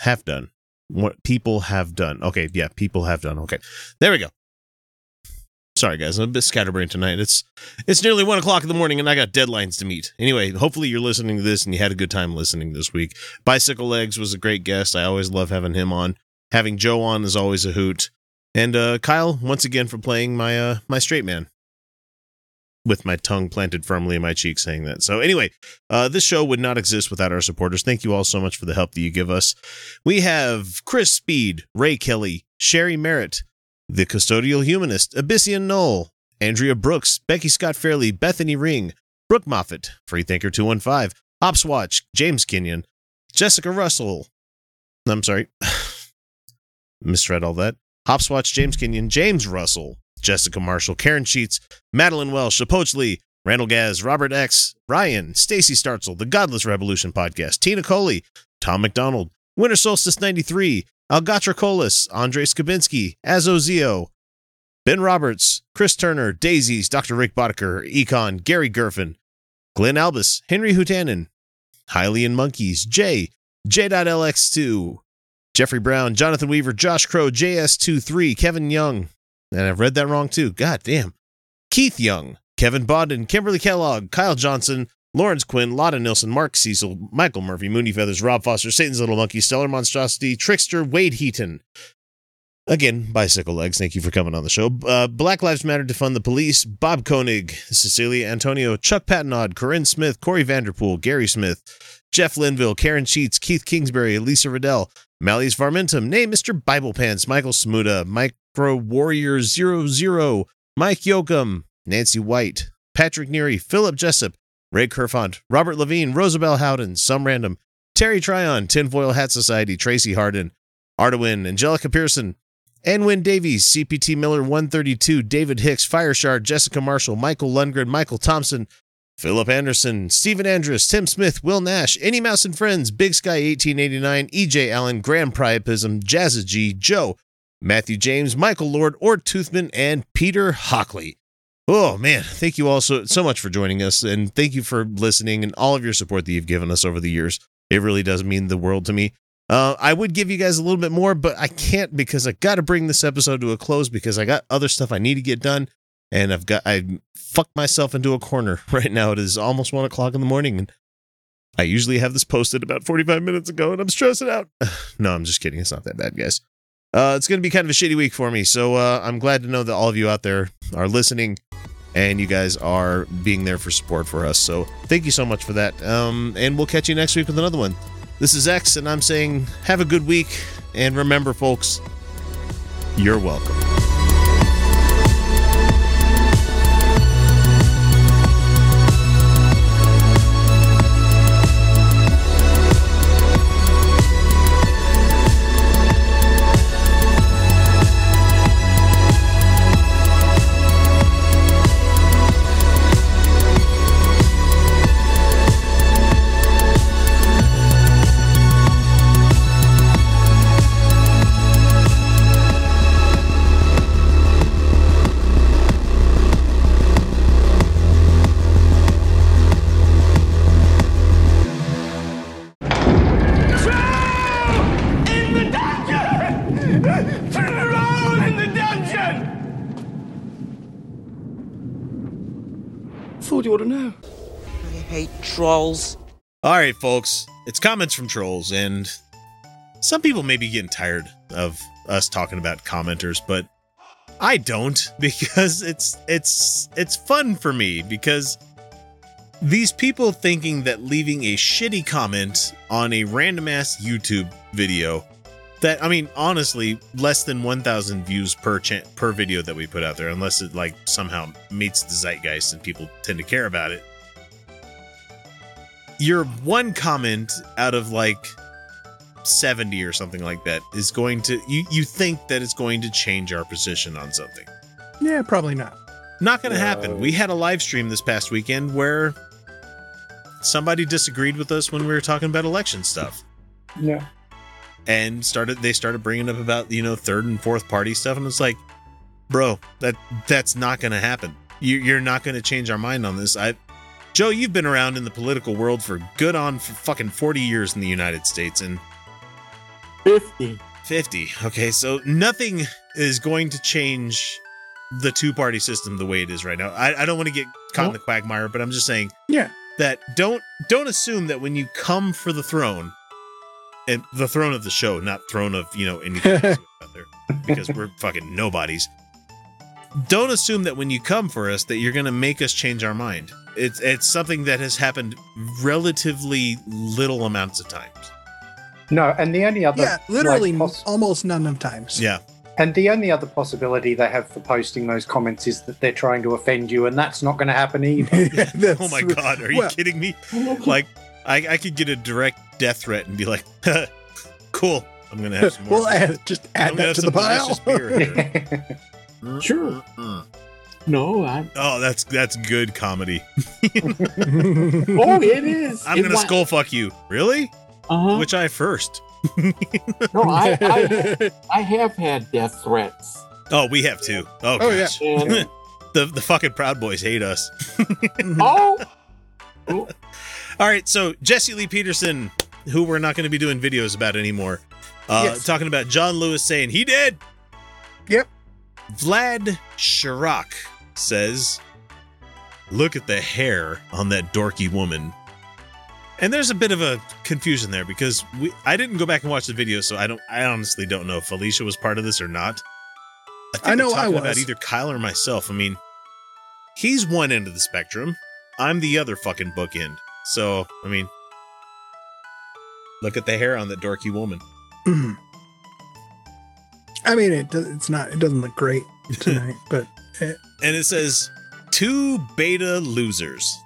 have done. What people have done. Okay, yeah, people have done. Okay, there we go. Sorry, guys, I'm a bit scatterbrained tonight. It's it's nearly one o'clock in the morning, and I got deadlines to meet. Anyway, hopefully you're listening to this and you had a good time listening this week. Bicycle Legs was a great guest. I always love having him on. Having Joe on is always a hoot. And uh, Kyle, once again, for playing my uh, my straight man with my tongue planted firmly in my cheek saying that. So anyway, uh, this show would not exist without our supporters. Thank you all so much for the help that you give us. We have Chris Speed, Ray Kelly, Sherry Merritt, The Custodial Humanist, Abyssian Knoll, Andrea Brooks, Becky Scott Fairley, Bethany Ring, Brooke Moffat, Freethinker 215, Hopswatch, James Kenyon, Jessica Russell. I'm sorry. <sighs> Misread all that. Hopswatch, James Kenyon, James Russell, Jessica Marshall, Karen Sheets, Madeline Welsh, Approach Lee, Randall Gaz, Robert X, Ryan, Stacy Startzel, The Godless Revolution Podcast, Tina Coley, Tom McDonald, Winter Solstice 93, Algatra Colas, Andre Skabinski, Azozio, Ben Roberts, Chris Turner, Daisies, Dr. Rick Boddicker, Econ, Gary Gerfin, Glenn Albus, Henry Hutanen, Hylian Monkeys, Jay, J.LX2, Jeffrey Brown, Jonathan Weaver, Josh Crow, JS23, Kevin Young, and I've read that wrong too. God damn. Keith Young, Kevin Bodden, Kimberly Kellogg, Kyle Johnson, Lawrence Quinn, Lotta Nilsson, Mark Cecil, Michael Murphy, Mooney Feathers, Rob Foster, Satan's Little Monkey, Stellar Monstrosity, Trickster, Wade Heaton. Again, Bicycle Legs, thank you for coming on the show. Uh, Black Lives Matter to Fund the Police, Bob Koenig, Cecilia Antonio, Chuck Patnod, Corinne Smith, Corey Vanderpool, Gary Smith, Jeff Linville, Karen Sheets, Keith Kingsbury, Elisa Riddell, Malleus Varmentum, nay, Mr. Bible Pants, Michael Smuda, Micro Warrior 00, Mike Yoakum, Nancy White, Patrick Neary, Philip Jessup, Ray Kerfont, Robert Levine, Rosabelle Howden, Some Random, Terry Tryon, Tinfoil Hat Society, Tracy Harden, Artawin, Angelica Pearson, Anwin Davies, CPT Miller 132, David Hicks, Fireshard, Jessica Marshall, Michael Lundgren, Michael Thompson, Philip Anderson, Stephen Andrus, Tim Smith, Will Nash, Any Mouse and Friends, Big Sky 1889, EJ Allen, Grand Priapism, Jazza G, Joe, Matthew James, Michael Lord, Ort Toothman, and Peter Hockley. Oh man, thank you all so, so much for joining us and thank you for listening and all of your support that you've given us over the years. It really does mean the world to me. Uh, I would give you guys a little bit more, but I can't because I got to bring this episode to a close because I got other stuff I need to get done, and I've got I fucked myself into a corner <laughs> right now. It is almost one o'clock in the morning, and I usually have this posted about forty five minutes ago, and I'm stressing out. <sighs> no, I'm just kidding. It's not that bad, guys. Uh, it's going to be kind of a shitty week for me, so uh, I'm glad to know that all of you out there are listening, and you guys are being there for support for us. So thank you so much for that. Um, and we'll catch you next week with another one. This is X, and I'm saying have a good week. And remember, folks, you're welcome.
You ought to know. I hate trolls.
All right, folks, it's comments from trolls, and some people may be getting tired of us talking about commenters, but I don't <laughs> because it's it's it's fun for me because these people thinking that leaving a shitty comment on a random ass YouTube video that I mean honestly less than 1000 views per cha- per video that we put out there unless it like somehow meets the zeitgeist and people tend to care about it. Your one comment out of like 70 or something like that is going to you you think that it's going to change our position on something.
Yeah, probably not.
not going to happen we had a live stream this past weekend where somebody disagreed with us when we were talking about election stuff.
Yeah.
And started they started bringing up about you know third and fourth party stuff and it's like bro that that's not going to happen. You, you're not going to change our mind on this. I joe you've been around in the political world for good on for fucking 40 years in the united states and
50
50 okay so nothing is going to change the two party system the way it is right now. I, I don't want to get caught in the quagmire but i'm just saying
Yeah.
that don't don't assume that when you come for the throne and the throne of the show, not throne of you know anything <laughs> else out there, because we're fucking nobodies. Don't assume that when you come for us that you're going to make us change our mind. It's it's something that has happened relatively little amounts of times.
No, and the only other
Yeah, literally
like, poss-
almost none of times.
Yeah.
and the only other possibility they have for posting those comments is that they're trying to offend you, and that's not going to happen either. <laughs> <laughs>
oh my god, are you
Well-
kidding me? Like, I, I could get a direct death threat and be like, cool, I'm gonna have some more.
We'll add, just add
I'm gonna
that to the pile.
delicious beer here. <laughs> <laughs>
Sure. No, I.
Oh, that's that's good comedy. <laughs>
Oh, it is.
I'm
It
gonna
wa-
skull fuck you. Really?
Uh-huh.
Which I first?
No, I, I, I have had death threats.
Oh, we have too. Oh,
Oh, yeah.
gosh.
And-
the the fucking Proud Boys hate us.
oh,
All right, so Jesse Lee Peterson, who we're not going to be doing videos about anymore, uh,
Yes.
talking about John Lewis saying he did.
Yep.
Vlad Chirac says, "Look at the hair on that dorky woman." And there's a bit of a confusion there because we I didn't go back and watch the video, so I don't I honestly don't know if Alicia was part of this or not. I, think
I know I was.
about either Kyle or myself. I mean, he's one end of the spectrum. I'm the other fucking bookend. So, I mean, look at the hair on that dorky woman. <clears throat>
I mean, it does, it's not. It doesn't look great <laughs> tonight, but eh,
And it says, two beta losers.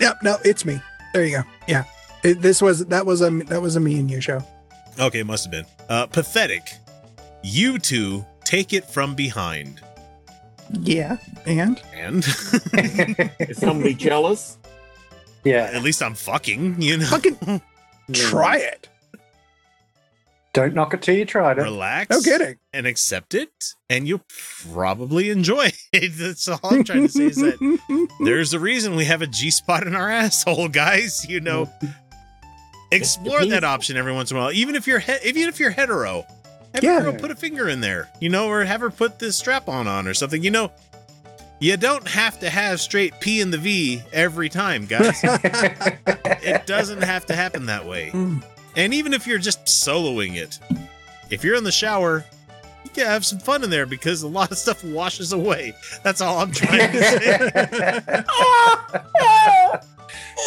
yep. No, it's me. There you go. Yeah, it, this was that was a that was a me and you show.
Okay, must have been. Uh, pathetic. You two take it from behind.
Yeah, and
And <laughs>
is somebody jealous?
Yeah.
At least I'm fucking, you know.
Fucking <laughs> try it.
Don't knock it till you try it.
Relax.
No kidding.
And accept it, and you'll probably enjoy <laughs> it. That's all I'm trying to say is that there's a reason we have a G spot in our asshole, guys. You know, explore that option every once in a while. Even if you're he- even if you're hetero, have
Yeah.
girl put a finger in there, you know, or have her put this strap on on or something. You know, you don't have to have straight P in the V every time, guys. <laughs> it doesn't have to happen that way. Hmm. And even if you're just soloing it, if you're in the shower, you can have some fun in there because a lot of stuff washes away. That's all I'm trying to say. <laughs>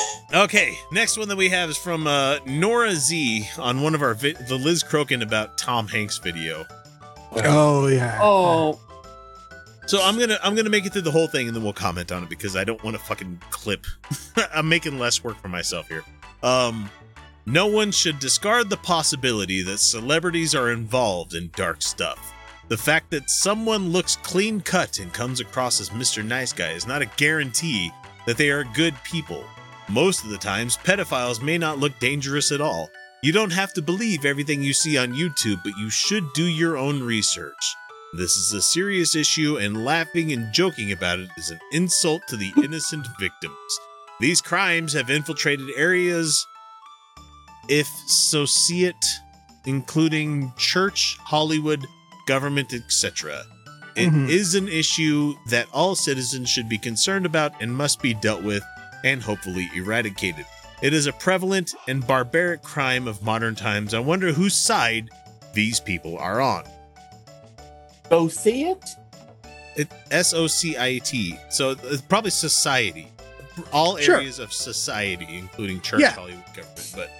<laughs> okay, next one that we have is from uh, Nora Z on one of our vi- the Liz Crokin about Tom Hanks video.
Oh yeah.
Oh,
So I'm gonna I'm gonna make it through the whole thing and then we'll comment on it because I don't want to fucking clip. <laughs> I'm making less work for myself here. Um, no one should discard the possibility that celebrities are involved in dark stuff. The fact that someone looks clean cut and comes across as Mr. Nice Guy is not a guarantee that they are good people. Most of the times, pedophiles may not look dangerous at all. You don't have to believe everything you see on YouTube, but you should do your own research. This is a serious issue, and laughing and joking about it is an insult to the innocent victims. These crimes have infiltrated areas, if so see it, including church, Hollywood, government, etc. It is
Mhm.
an issue that all citizens should be concerned about and must be dealt with and hopefully eradicated. It is a prevalent and barbaric crime of modern times. I wonder whose side these people are on.
Go see it?
It S O C I T. So it's probably society. All
Sure.
areas of society, including church,
Yeah.
Hollywood, government, but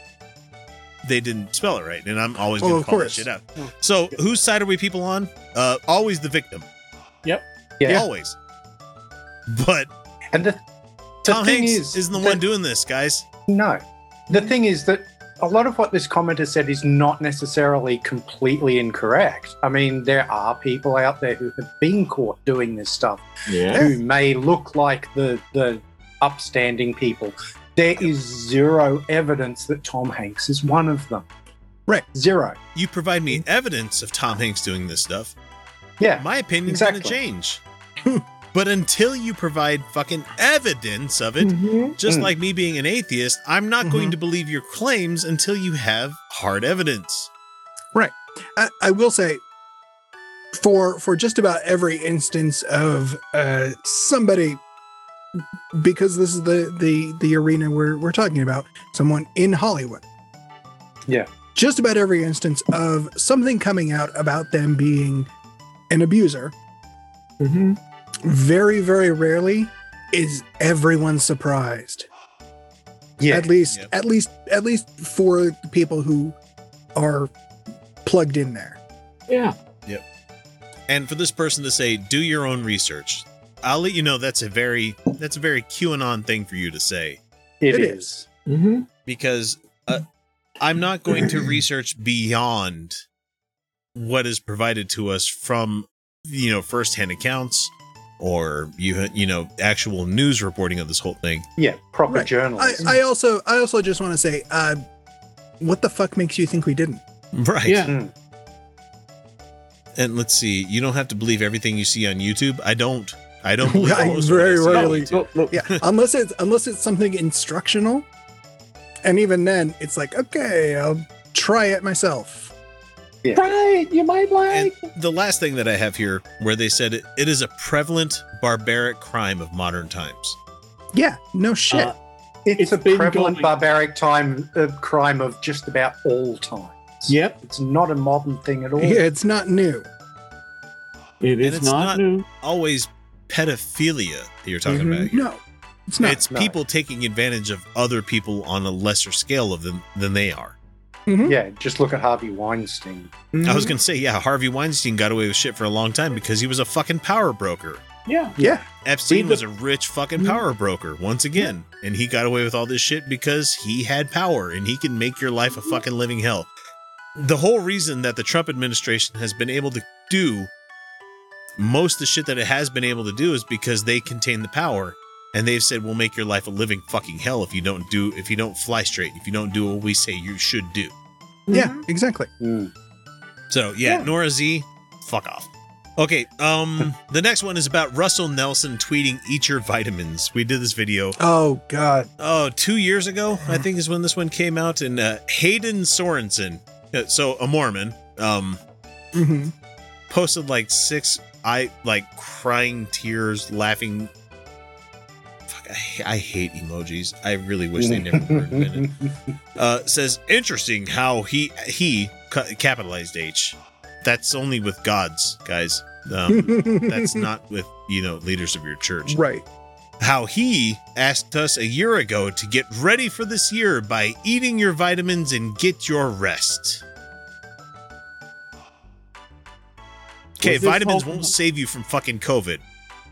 they didn't spell it right, and I'm always
Oh,
going
of
to call that shit out. So, whose side are we people on? Uh, always the victim.
Yep.
Yeah.
Always. But
And the, the
Tom
thing
Hanks
is,
isn't the
that-
one doing this, guys.
No. The thing is that a lot of what this commenter said is not necessarily completely incorrect. I mean, there are people out there who have been caught doing this stuff
Yeah.
who may look like the the upstanding people. There is zero evidence that Tom Hanks is one of them.
Right.
Zero.
You provide me evidence of Tom Hanks doing this stuff.
Yeah.
My opinion's
exactly.
gonna change. <laughs> but until you provide fucking evidence of it, just
Mm.
like me being an atheist, I'm not going to believe your claims until you have hard evidence.
Right. I, I will say for for just about every instance of uh somebody because this is the the the arena we're we're talking about someone in Hollywood
Yeah.
just about every instance of something coming out about them being an abuser.
Mm-hmm.
Very, very rarely is everyone surprised.
Yeah.
At least, at least, at least for people who are plugged in there.
Yeah.
Yep. And for this person to say, "Do your own research," I'll let you know that's a very that's a very QAnon thing for you to say.
It
It
is.
Mm-hmm.
because uh, I'm not going to research beyond what is provided to us from you know firsthand accounts or you you know actual news reporting of this whole thing.
Yeah, proper
Right. I,
journalism.
I also, I also just want to say, uh, what the fuck makes you think we didn't?
Right.
Yeah.
Mm.
And let's see, you don't have to believe everything you see on YouTube. I don't. I don't believe <laughs>
I
most I
very rarely.
YouTube.
Look, look.
Yeah, unless it's unless it's something instructional, and even then, it's like, okay, I'll try it myself.
Try it. You might
And
like.
the last thing that I have here, where they said it, it is a prevalent barbaric crime of modern times.
Yeah, no shit.
Uh,
it's,
it's
a prevalent
going-
barbaric time uh, crime of just about all times.
Yep.
It's not a modern thing at all.
yeah, it's not new.
It
And
is
it's
not,
not-
new.
Always pedophilia that you're talking
Mhm.
about. Here.
No, it's not.
it's
no.
people taking advantage of other people on a lesser scale of them than they are.
Mhm.
Yeah, just look at Harvey Weinstein.
I was gonna say, yeah, Harvey Weinstein got away with shit for a long time because he was a fucking power broker.
Yeah.
Yeah,
Epstein
See,
was
the-
a rich fucking power broker once again, and he got away with all this shit because he had power and he can make your life a fucking living hell. The whole reason that the Trump administration has been able to do most of the shit that it has been able to do is because they contain the power and they've said we'll make your life a living fucking hell if you don't do if you don't fly straight, if you don't do what we say you should do.
yeah, exactly.
So yeah,
Yeah.
Nora Z, fuck off. Okay, um, <laughs> the next one is about Russell Nelson tweeting "Eat your vitamins." We did this video,
Oh God.
oh, two years ago, I think is when this one came out, and uh, Hayden Sorensen, uh, so a Mormon, um,
hmm
posted like six, I like crying tears, laughing. Fuck, I, hate emojis. I really wish they never were invented. <laughs> Uh, says interesting how he he ca- capitalized H. That's only with gods, guys. Um, that's not with you know leaders of your church.
right.
How he asked us a year ago to get ready for this year by eating your vitamins and get your rest. Okay, vitamins
whole-
won't save you from fucking COVID.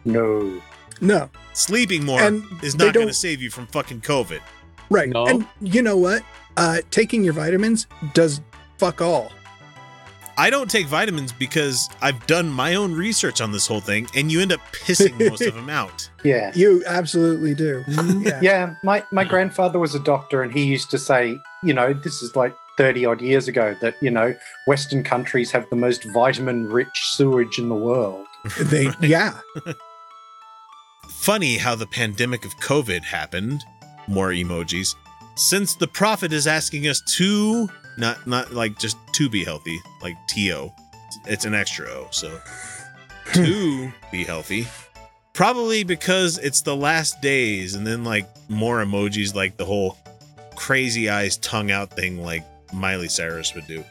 No.
No.
Sleeping more
And
is not going to save you from fucking COVID.
Right.
No.
And you know what? Uh, taking your vitamins does fuck all.
I don't take vitamins because I've done my own research on this whole thing, and you end up pissing most of <laughs> them out.
Yeah.
You absolutely do. <laughs> Yeah.
Yeah, my, my grandfather was a doctor and he used to say, you know, this is like 30 odd years ago, that, you know, Western countries have the most vitamin rich sewage in the world.
They. <laughs> Yeah.
Funny how the pandemic of COVID happened. More emojis. Since the prophet is asking us to not not like just to be healthy, like to. It's an extra O, so <laughs> hmm. to be healthy. Probably because it's the last days, and then like more emojis, like the whole crazy eyes tongue out thing, like Miley Cyrus would do.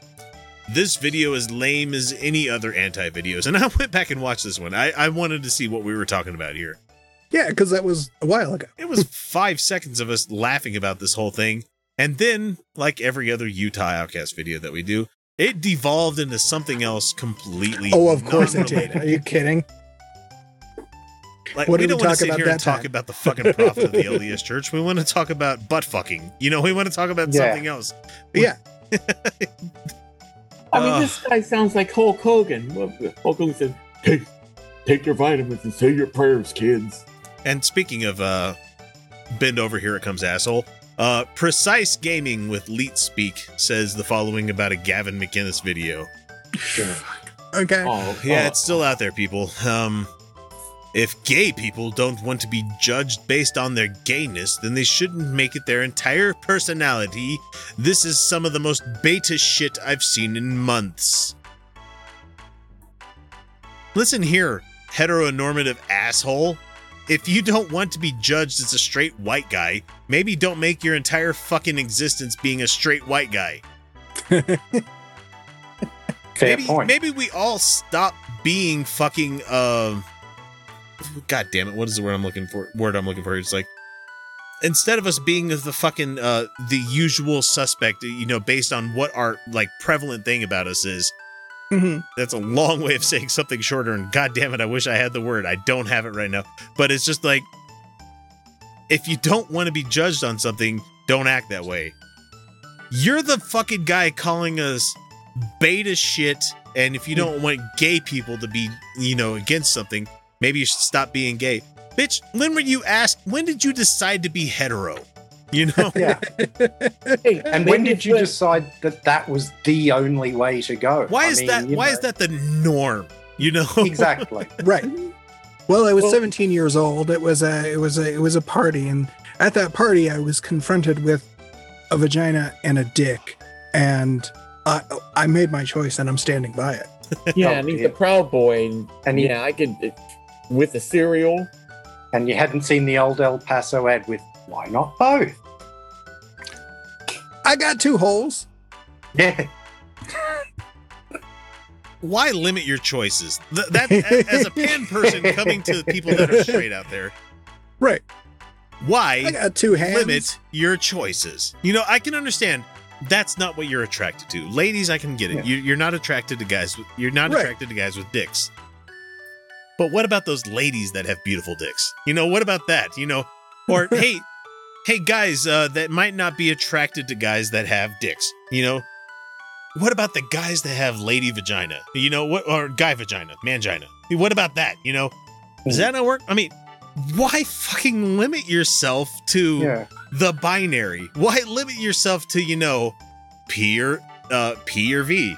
This video is lame as any other anti videos, and <laughs> I went back and watched this one. I, I wanted to see what we were talking about here.
Yeah, because that was a while ago.
It was five seconds of us laughing about this whole thing. And then, like every other Utah Outcast video that we do, it devolved into something else completely.
Oh, of course it did. Are you kidding?
Like,
What
we
did we
don't want
talk
to sit
about
here
that
and talk about the fucking prophet of the LDS church. We want to talk about butt fucking. You know, we want to talk about
Yeah.
something else.
Yeah. <laughs>
I mean,
Ugh.
this guy sounds like Hulk Hogan. Hulk Hogan said, "Take, take your vitamins and say your prayers, kids."
And speaking of uh bend over here it comes asshole. Uh Precise Gaming with Leet Speak says the following about a Gavin McInnes video.
Okay.
Oh,
Yeah,
oh.
it's still out there, people. Um, if gay people don't want to be judged based on their gayness, then they shouldn't make it their entire personality. This is some of the most beta shit I've seen in months. Listen here, heteronormative asshole. If you don't want to be judged as a straight white guy, maybe don't make your entire fucking existence being a straight white guy. <laughs>
Fair
maybe,
point.
Maybe we all stop being fucking. Um, God damn it! What is the word I'm looking for? Word I'm looking for? It's like instead of us being the fucking uh the usual suspect, you know, based on what our like prevalent thing about us is.
Mhm.
That's a long way of saying something shorter. And god damn it, I wish I had the word. I don't have it right now. But it's just like if you don't want to be judged on something, don't act that way. You're the fucking guy calling us beta shit. And if you don't want gay people to be, you know, against something, maybe you should stop being gay. Bitch, when were you asked? When did you decide to be hetero? You know?
Yeah. <laughs>
Hey,
And
when
when
did
did you decide that that was the only way to go?
Why
I
is
mean,
that? Why
know,
is that the norm? You know?
exactly? <laughs>
right. Well, I was 17 years old. It was a it was a it was a party, and at that party, I was confronted with a vagina and a dick, and I I made my choice, and I'm standing by it. <laughs>
Oh, yeah,
Oh,
and he's
dear.
a proud boy, and,
And he-
yeah, I could with the cereal.
And you hadn't seen the old El Paso ad with "Why not both?"
I got two holes.
Yeah.
Why limit your choices? Th- that as a pan person coming to the people that are straight out there,
Right.
why
I got two hands.
limit your choices? You know, I can understand that's not what you're attracted to. Ladies, I can get it.
Yeah.
You, you're not attracted to guys. With, you're not
Right.
attracted to guys with dicks. But what about those ladies that have beautiful dicks? You know, what about that? You know, or <laughs> hey, hey guys uh, that might not be attracted to guys that have dicks. You know, what about the guys that have lady vagina? You know, what or guy vagina, mangina? What about that? You know, does that not work? I mean, why fucking limit yourself to
Yeah.
the binary? Why limit yourself to you know, P or uh, P or V?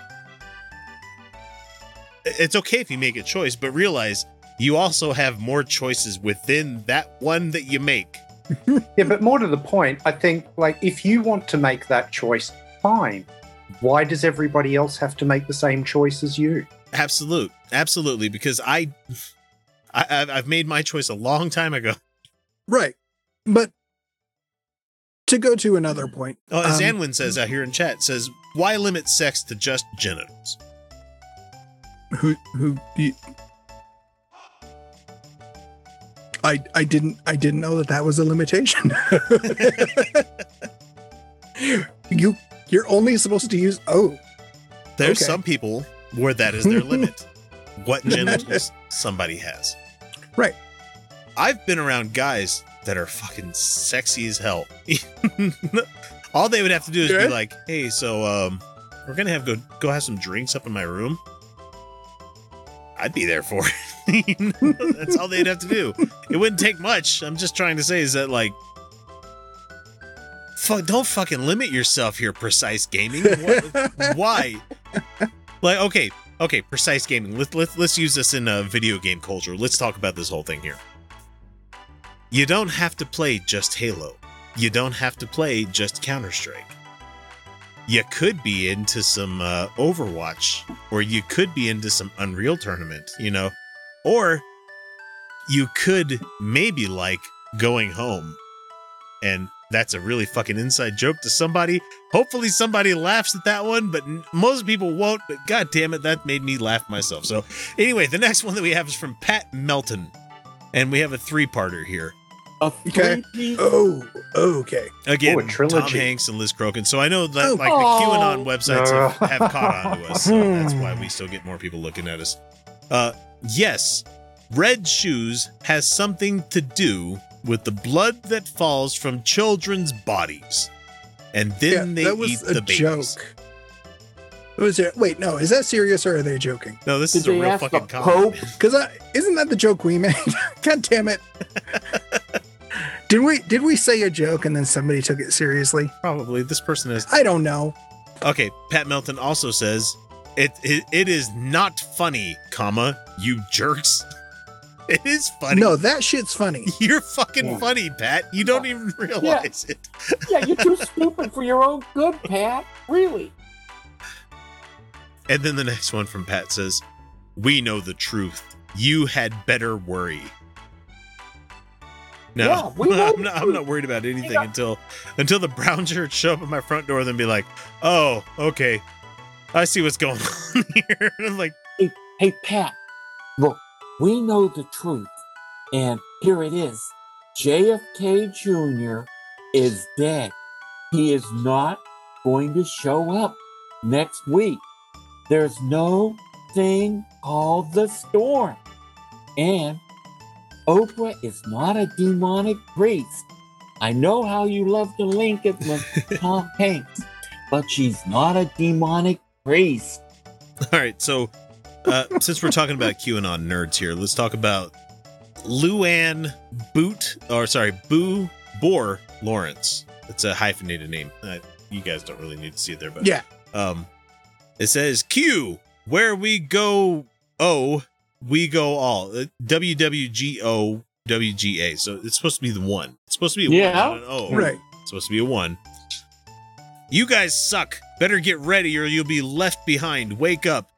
It's okay if you make a choice, but realize you also have more choices within that one that you make. <laughs>
Yeah, but more to the point, I think like if you want to make that choice, fine. Why does everybody else have to make the same choice as you?
Absolute, absolutely, because I, <sighs> I I've- I've made my choice a long time ago.
Right. But to go to another point.
Oh, as
um,
Anwin says out here in chat, says why limit sex to just genitals?
who who I I didn't I didn't know that that was a limitation. <laughs> you you're only supposed to use oh
There's
Okay.
some people where that is their limit. <laughs> what genitals somebody has.
Right.
I've been around guys that are fucking sexy as hell. <laughs> All they would have to do is be like, "Hey, so um, we're gonna have go go have some drinks up in my room." I'd be there for it. <laughs> That's all they'd have to do. It wouldn't take much. I'm just trying to say is that like, fuck, don't fucking limit yourself here. Precise gaming. What- <laughs> Why? Like, okay, okay, precise gaming. Let's let's let's use this in uh, video game culture. Let's talk about this whole thing here. You don't have to play just Halo. You don't have to play just Counter Strike. You could be into some uh, Overwatch, or you could be into some Unreal Tournament, you know, or you could maybe like going home. And that's a really fucking inside joke to somebody. Hopefully, somebody laughs at that one, but most people won't. But god damn it, that made me laugh myself. So, anyway, the next one that we have is from Pat Melton, and we have a three-parter here.
okay oh okay
Again,
Oh, a
Tom. Hanks and Liz Crokin. So I know that
Oh.
like the. QAnon websites have, <laughs> have caught on to us. So that's why we still get more people looking at us. Uh, yes, red shoes has something to do with the blood that falls from children's bodies, and then
yeah,
they
that was
eat
a
the babies.
joke was it wait no is that serious or are they joking
No, this
Did
is a real fucking comment. <laughs>
Pope?
because isn't that the joke we made <laughs> god damn it <laughs> did we did we say a joke and then somebody took it seriously
Probably this person is.
i don't know
Okay, Pat Melton also says it, it it is not funny, comma, you jerks. <laughs> It is funny.
no that shit's funny <laughs>
You're fucking
Yeah.
funny, Pat. You don't even realize it.
Yeah, you're too <laughs> stupid for your own good, Pat. Really?
And then the next one from Pat says, "We know the truth. You had better worry." No,
Yeah,
I'm, not, I'm not worried about anything until until the brown shirts show up at my front door, and then be like, "Oh, okay, I see what's going <laughs> on here." I'm like,
Hey, hey, Pat, look, we know the truth. And here it is JFK Jr. is dead. He is not going to show up next week. There's no thing called the storm. And Oprah is not a demonic priest. I know how you love to link it with <laughs> Tom Hanks, but she's not a demonic priest.
All right, so uh, since we're talking about QAnon nerds here, let's talk about Luann Boot, or sorry, Boo Boar Lawrence. It's a hyphenated name. Uh, you guys don't really need to see it there, but
Yeah.
Um, it says Q, where we go, O, we go all. Uh, WWGO WGA. So it's supposed to be the one. It's supposed to be a
Yeah.
one, not an O.
Right.
It's supposed to be a one. You guys suck. Better get ready or you'll be left behind. Wake up.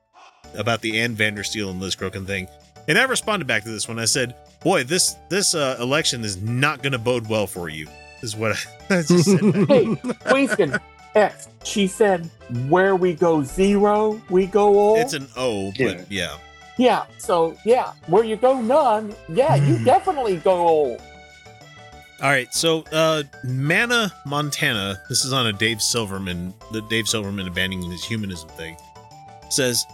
About the Ann Vandersteel and Liz Crokin thing. And I responded back to this one. I said, boy, this this uh, election is not going to bode well for you. Is what I, <laughs> I just said.
Hey, Winston, X, she said, where we go zero, we go all.
It's an O, but yeah.
Yeah, so yeah, where you go none, yeah, you definitely go all.
All right, so uh Mana, Montana, this is on a Dave Silverman, the Dave Silverman abandoning his humanism thing, says,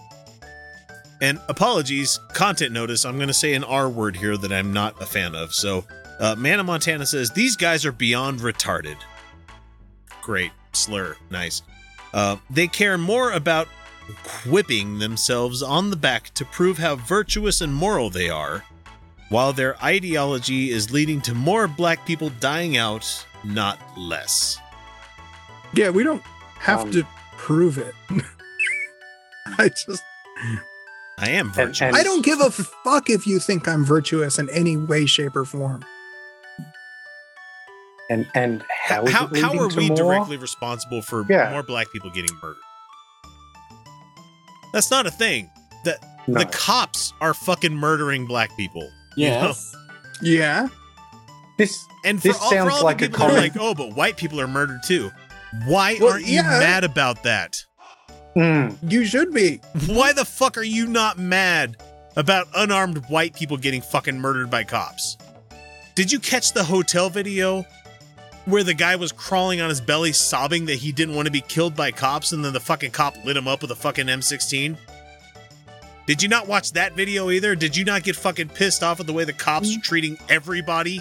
and apologies, content notice, I'm going to say an R word here that I'm not a fan of. So, uh, Mana, Montana says, these guys are beyond retarded. Great. Slur. Nice. Uh, they care more about whipping themselves on the back to prove how virtuous and moral they are while their ideology is leading to more black people dying out, not less.
Yeah, we don't have
Um,
to prove it. <laughs> I just
I am virtuous.
I don't give a fuck if you think I'm virtuous in any way, shape, or form.
And and how is
how,
it
how are
to
we
more?
directly responsible for
Yeah.
more black people getting murdered? That's not a thing. The,
No.
the cops are fucking murdering black people. You know?
Yeah.
This
and for
this
all, for
sounds
all
like
the
a
people that are like, oh, but white people are murdered too. Why
Well,
aren't you mad about that? Hmm.
You should be.
Why the fuck are you not mad about unarmed white people getting fucking murdered by cops? Did you catch the hotel video where the guy was crawling on his belly sobbing that he didn't want to be killed by cops and then the fucking cop lit him up with a fucking M16? Did you not watch that video either? Did you not get fucking pissed off at the way the cops are treating everybody?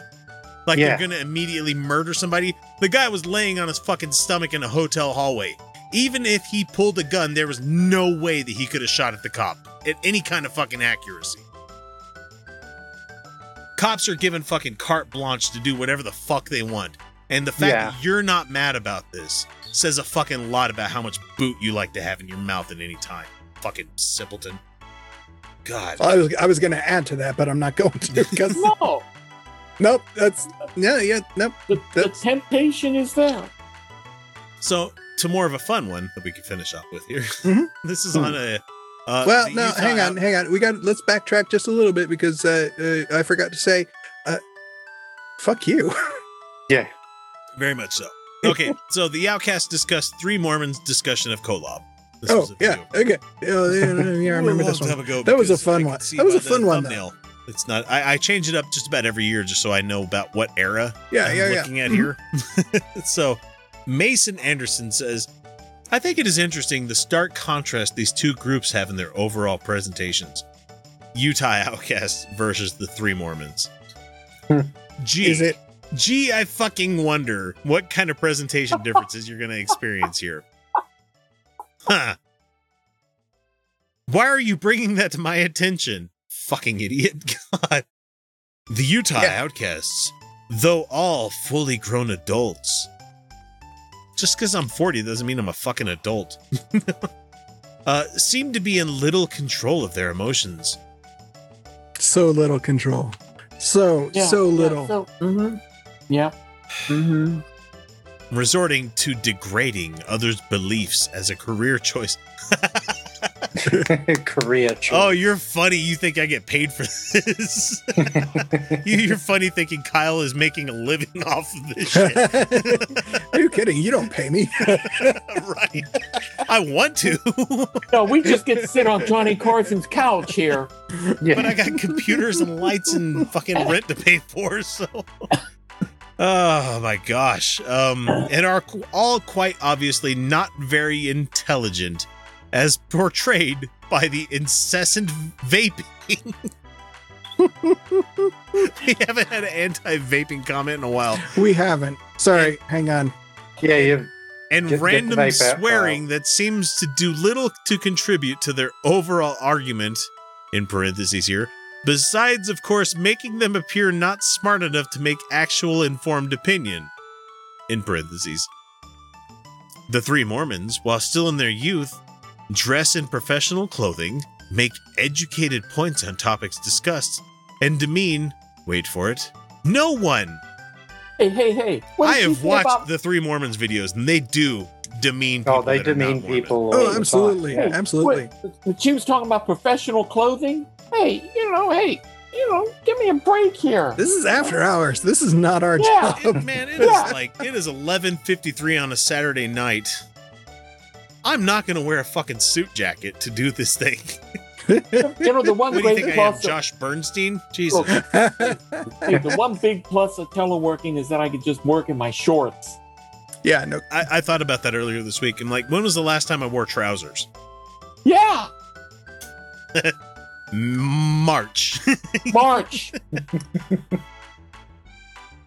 Like
Yeah.
they're gonna immediately murder somebody? The guy was laying on his fucking stomach in a hotel hallway. Even if he pulled a gun, there was no way that he could have shot at the cop at any kind of fucking accuracy. Cops are given fucking carte blanche to do whatever the fuck they want. And the fact
Yeah.
that you're not mad about this says a fucking lot about how much boot you like to have in your mouth at any time. Fucking simpleton. God.
I was I was going to add to that, but I'm not going to because <laughs>
No,
nope. That's yeah, yeah, nope.
the, the temptation is there.
So to more of a fun one that we can finish up with here. <laughs>
Mhm.
this is on a uh,
well, no,
Utah
hang on,
out-
hang on. We got let's backtrack just a little bit because uh, uh, I forgot to say, uh, fuck you. <laughs>
Yeah.
Very much so. Okay, so the Outcast discussed three Mormons' discussion of Kolob. This
oh yeah, okay. Oh, yeah, yeah, yeah, I <laughs> remember this one. that was a fun one. That was a fun one. Though.
thumbnail. It's not. I, I change it up just about every year just so I know about what era
Yeah,
I'm
yeah, yeah.
looking at
Mhm.
here. <laughs> so Mason Anderson says, I think it is interesting the stark contrast these two groups have in their overall presentations. Utah Outcasts versus the Three Mormons. Gee,
Is it?
Gee, I fucking wonder what kind of presentation <laughs> differences you're going to experience here. Huh. Why are you bringing that to my attention? Fucking idiot. <laughs> God. The Utah
Yeah.
Outcasts, though all fully grown adults. Just because I'm 40 doesn't mean I'm a fucking adult. <laughs> uh, seem to be in little control of their emotions.
So little control. So
Yeah,
so
yeah,
little.
so, mm-hmm. Yeah. Mm-hmm.
Resorting to degrading others' beliefs as a career choice. <laughs> <laughs>
Career choice.
Oh, you're funny. You think I get paid for this? <laughs> you, you're funny thinking Kyle is making a living off of this shit.
Are you kidding? You don't pay me.
right. I want to.
No, we just get to sit on Johnny Carson's couch here. Yeah.
But I got computers and lights and fucking rent to pay for, so. Oh my gosh. Um, and are all quite obviously not very intelligent, as portrayed by the incessant vaping. <laughs> we haven't had an anti-vaping comment in a while.
we haven't. Sorry, hang on.
Yeah, you.
and
Get- get
random
vape out,
swearing that seems to do little to contribute to their overall argument in parentheses here besides of course making them appear not smart enough to make actual informed opinion in parentheses the three mormons while still in their youth dress in professional clothing make educated points on topics discussed and demean wait for it no one
Hey, hey, hey. What
I have watched
about-
the Three Mormons videos, and they do demean oh, people.
Oh, they
that are not
demean people.
Oh, absolutely,
time.
absolutely.
What- she was talking about professional clothing. Hey, you know, hey, you know, give me a break here.
This is after hours. This is not our
Yeah.
job.
It- man, it is like it is eleven fifty three on a Saturday night. I'm not gonna wear a fucking suit jacket to do this thing. <laughs>
You know, the one
What do you
great
think I am,
plus. of-
Josh Bernstein? Jesus.
hey, <laughs> the one big plus of teleworking is that I could just work in my shorts.
Yeah, no.
I, I thought about that earlier this week. I'm like, when was the last time I wore trousers?
Yeah, <laughs>
March. <laughs>
March.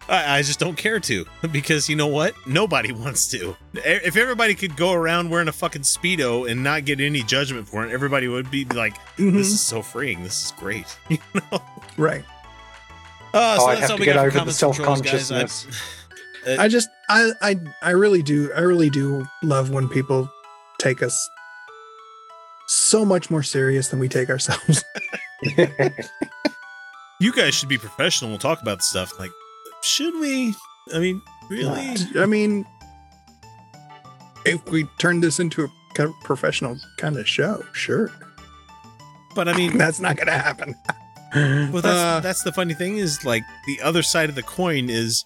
I, I just don't care to because you know what? Nobody wants to. If everybody could go around wearing a fucking speedo and not get any judgment for it, everybody would be like,
Mhm.
"This is so freeing. This is great." <laughs> You know?
Right.
Uh, so
Oh, I have to get over the
comments from trolls, guys. I-
self-consciousness.
I just I I I really do I really do love when people take us so much more serious than we take ourselves. <laughs>
you guys should be professional. We'll talk about stuff. Like, should we? I mean, really?
I mean, if we turn this into a kind of professional kind of show, sure.
But I mean, <laughs>
that's not going to happen.
Well, that's
Uh,
that's the funny thing is like the other side of the coin is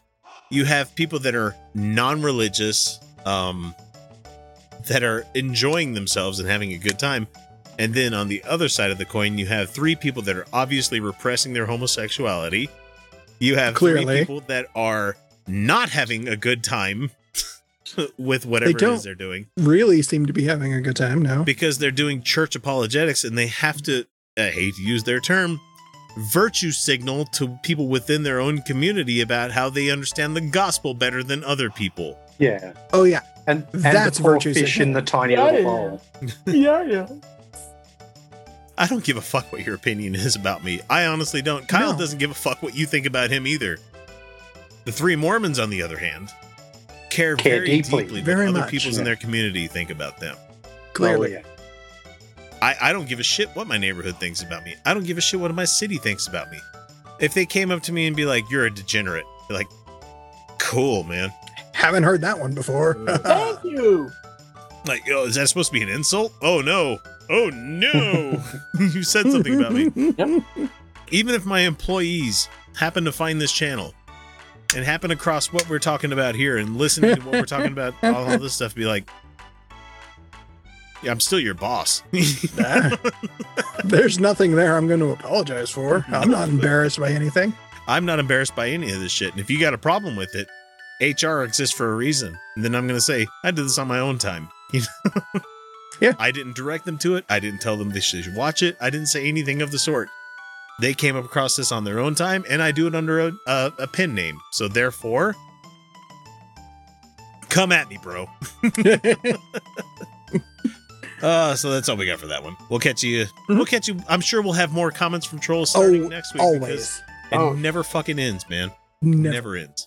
you have people that are non-religious, um, that are enjoying themselves and having a good time, and then on the other side of the coin, you have three people that are obviously repressing their homosexuality. You have three
Clearly.
people that are not having a good time <laughs> with whatever it
don't-
is they're doing
really seem to be having a good time now.
because they're doing church apologetics and they have to I hate to use their term virtue signal to people within their own community about how they understand the gospel better than other people.
Yeah.
Oh yeah.
And, and
That's
the poor
virtue
fish in the tiny
Yeah,
little
yeah.
bowl. <laughs>
yeah, yeah.
I don't give a fuck what your opinion is about me. I honestly don't. Kyle
No.
doesn't give a fuck what you think about him either. The three Mormons, on the other hand, care,
Care
very
deeply.
deeply,
Very
what other
much,
peoples
yeah.
in their community think about them.
Clearly.
Oh.
I, I don't give a shit what my neighborhood thinks about me. I don't give a shit what my city thinks about me. If they came up to me and be like, "You're a degenerate," be like, "Cool, man."
Haven't heard that one before. <laughs>
Thank you.
Like, oh, is that supposed to be an insult? Oh no! Oh no! <laughs> you said something about me.
Yep.
Even if my employees happen to find this channel and happen across what we're talking about here and listening to what we're talking about, all of this stuff, be like, "Yeah, I'm still your boss." <laughs>
There's nothing there I'm going to apologize for. I'm not embarrassed by anything.
I'm not embarrassed by any of this shit. And if you got a problem with it, HR exists for a reason. And then I'm going to say, I did this on my own time. <laughs> You know?
Yeah.
I didn't direct them to it. I didn't tell them they should watch it. I didn't say anything of the sort. They came across this on their own time, and I do it under a, a, a pen name. So therefore, come at me, bro. <laughs> uh, so that's all we got for that one. We'll catch you. We'll catch you. I'm sure we'll have more comments from trolls starting
Oh,
next week.
always.
because It
Oh.
never fucking ends, man.
Never.
never ends.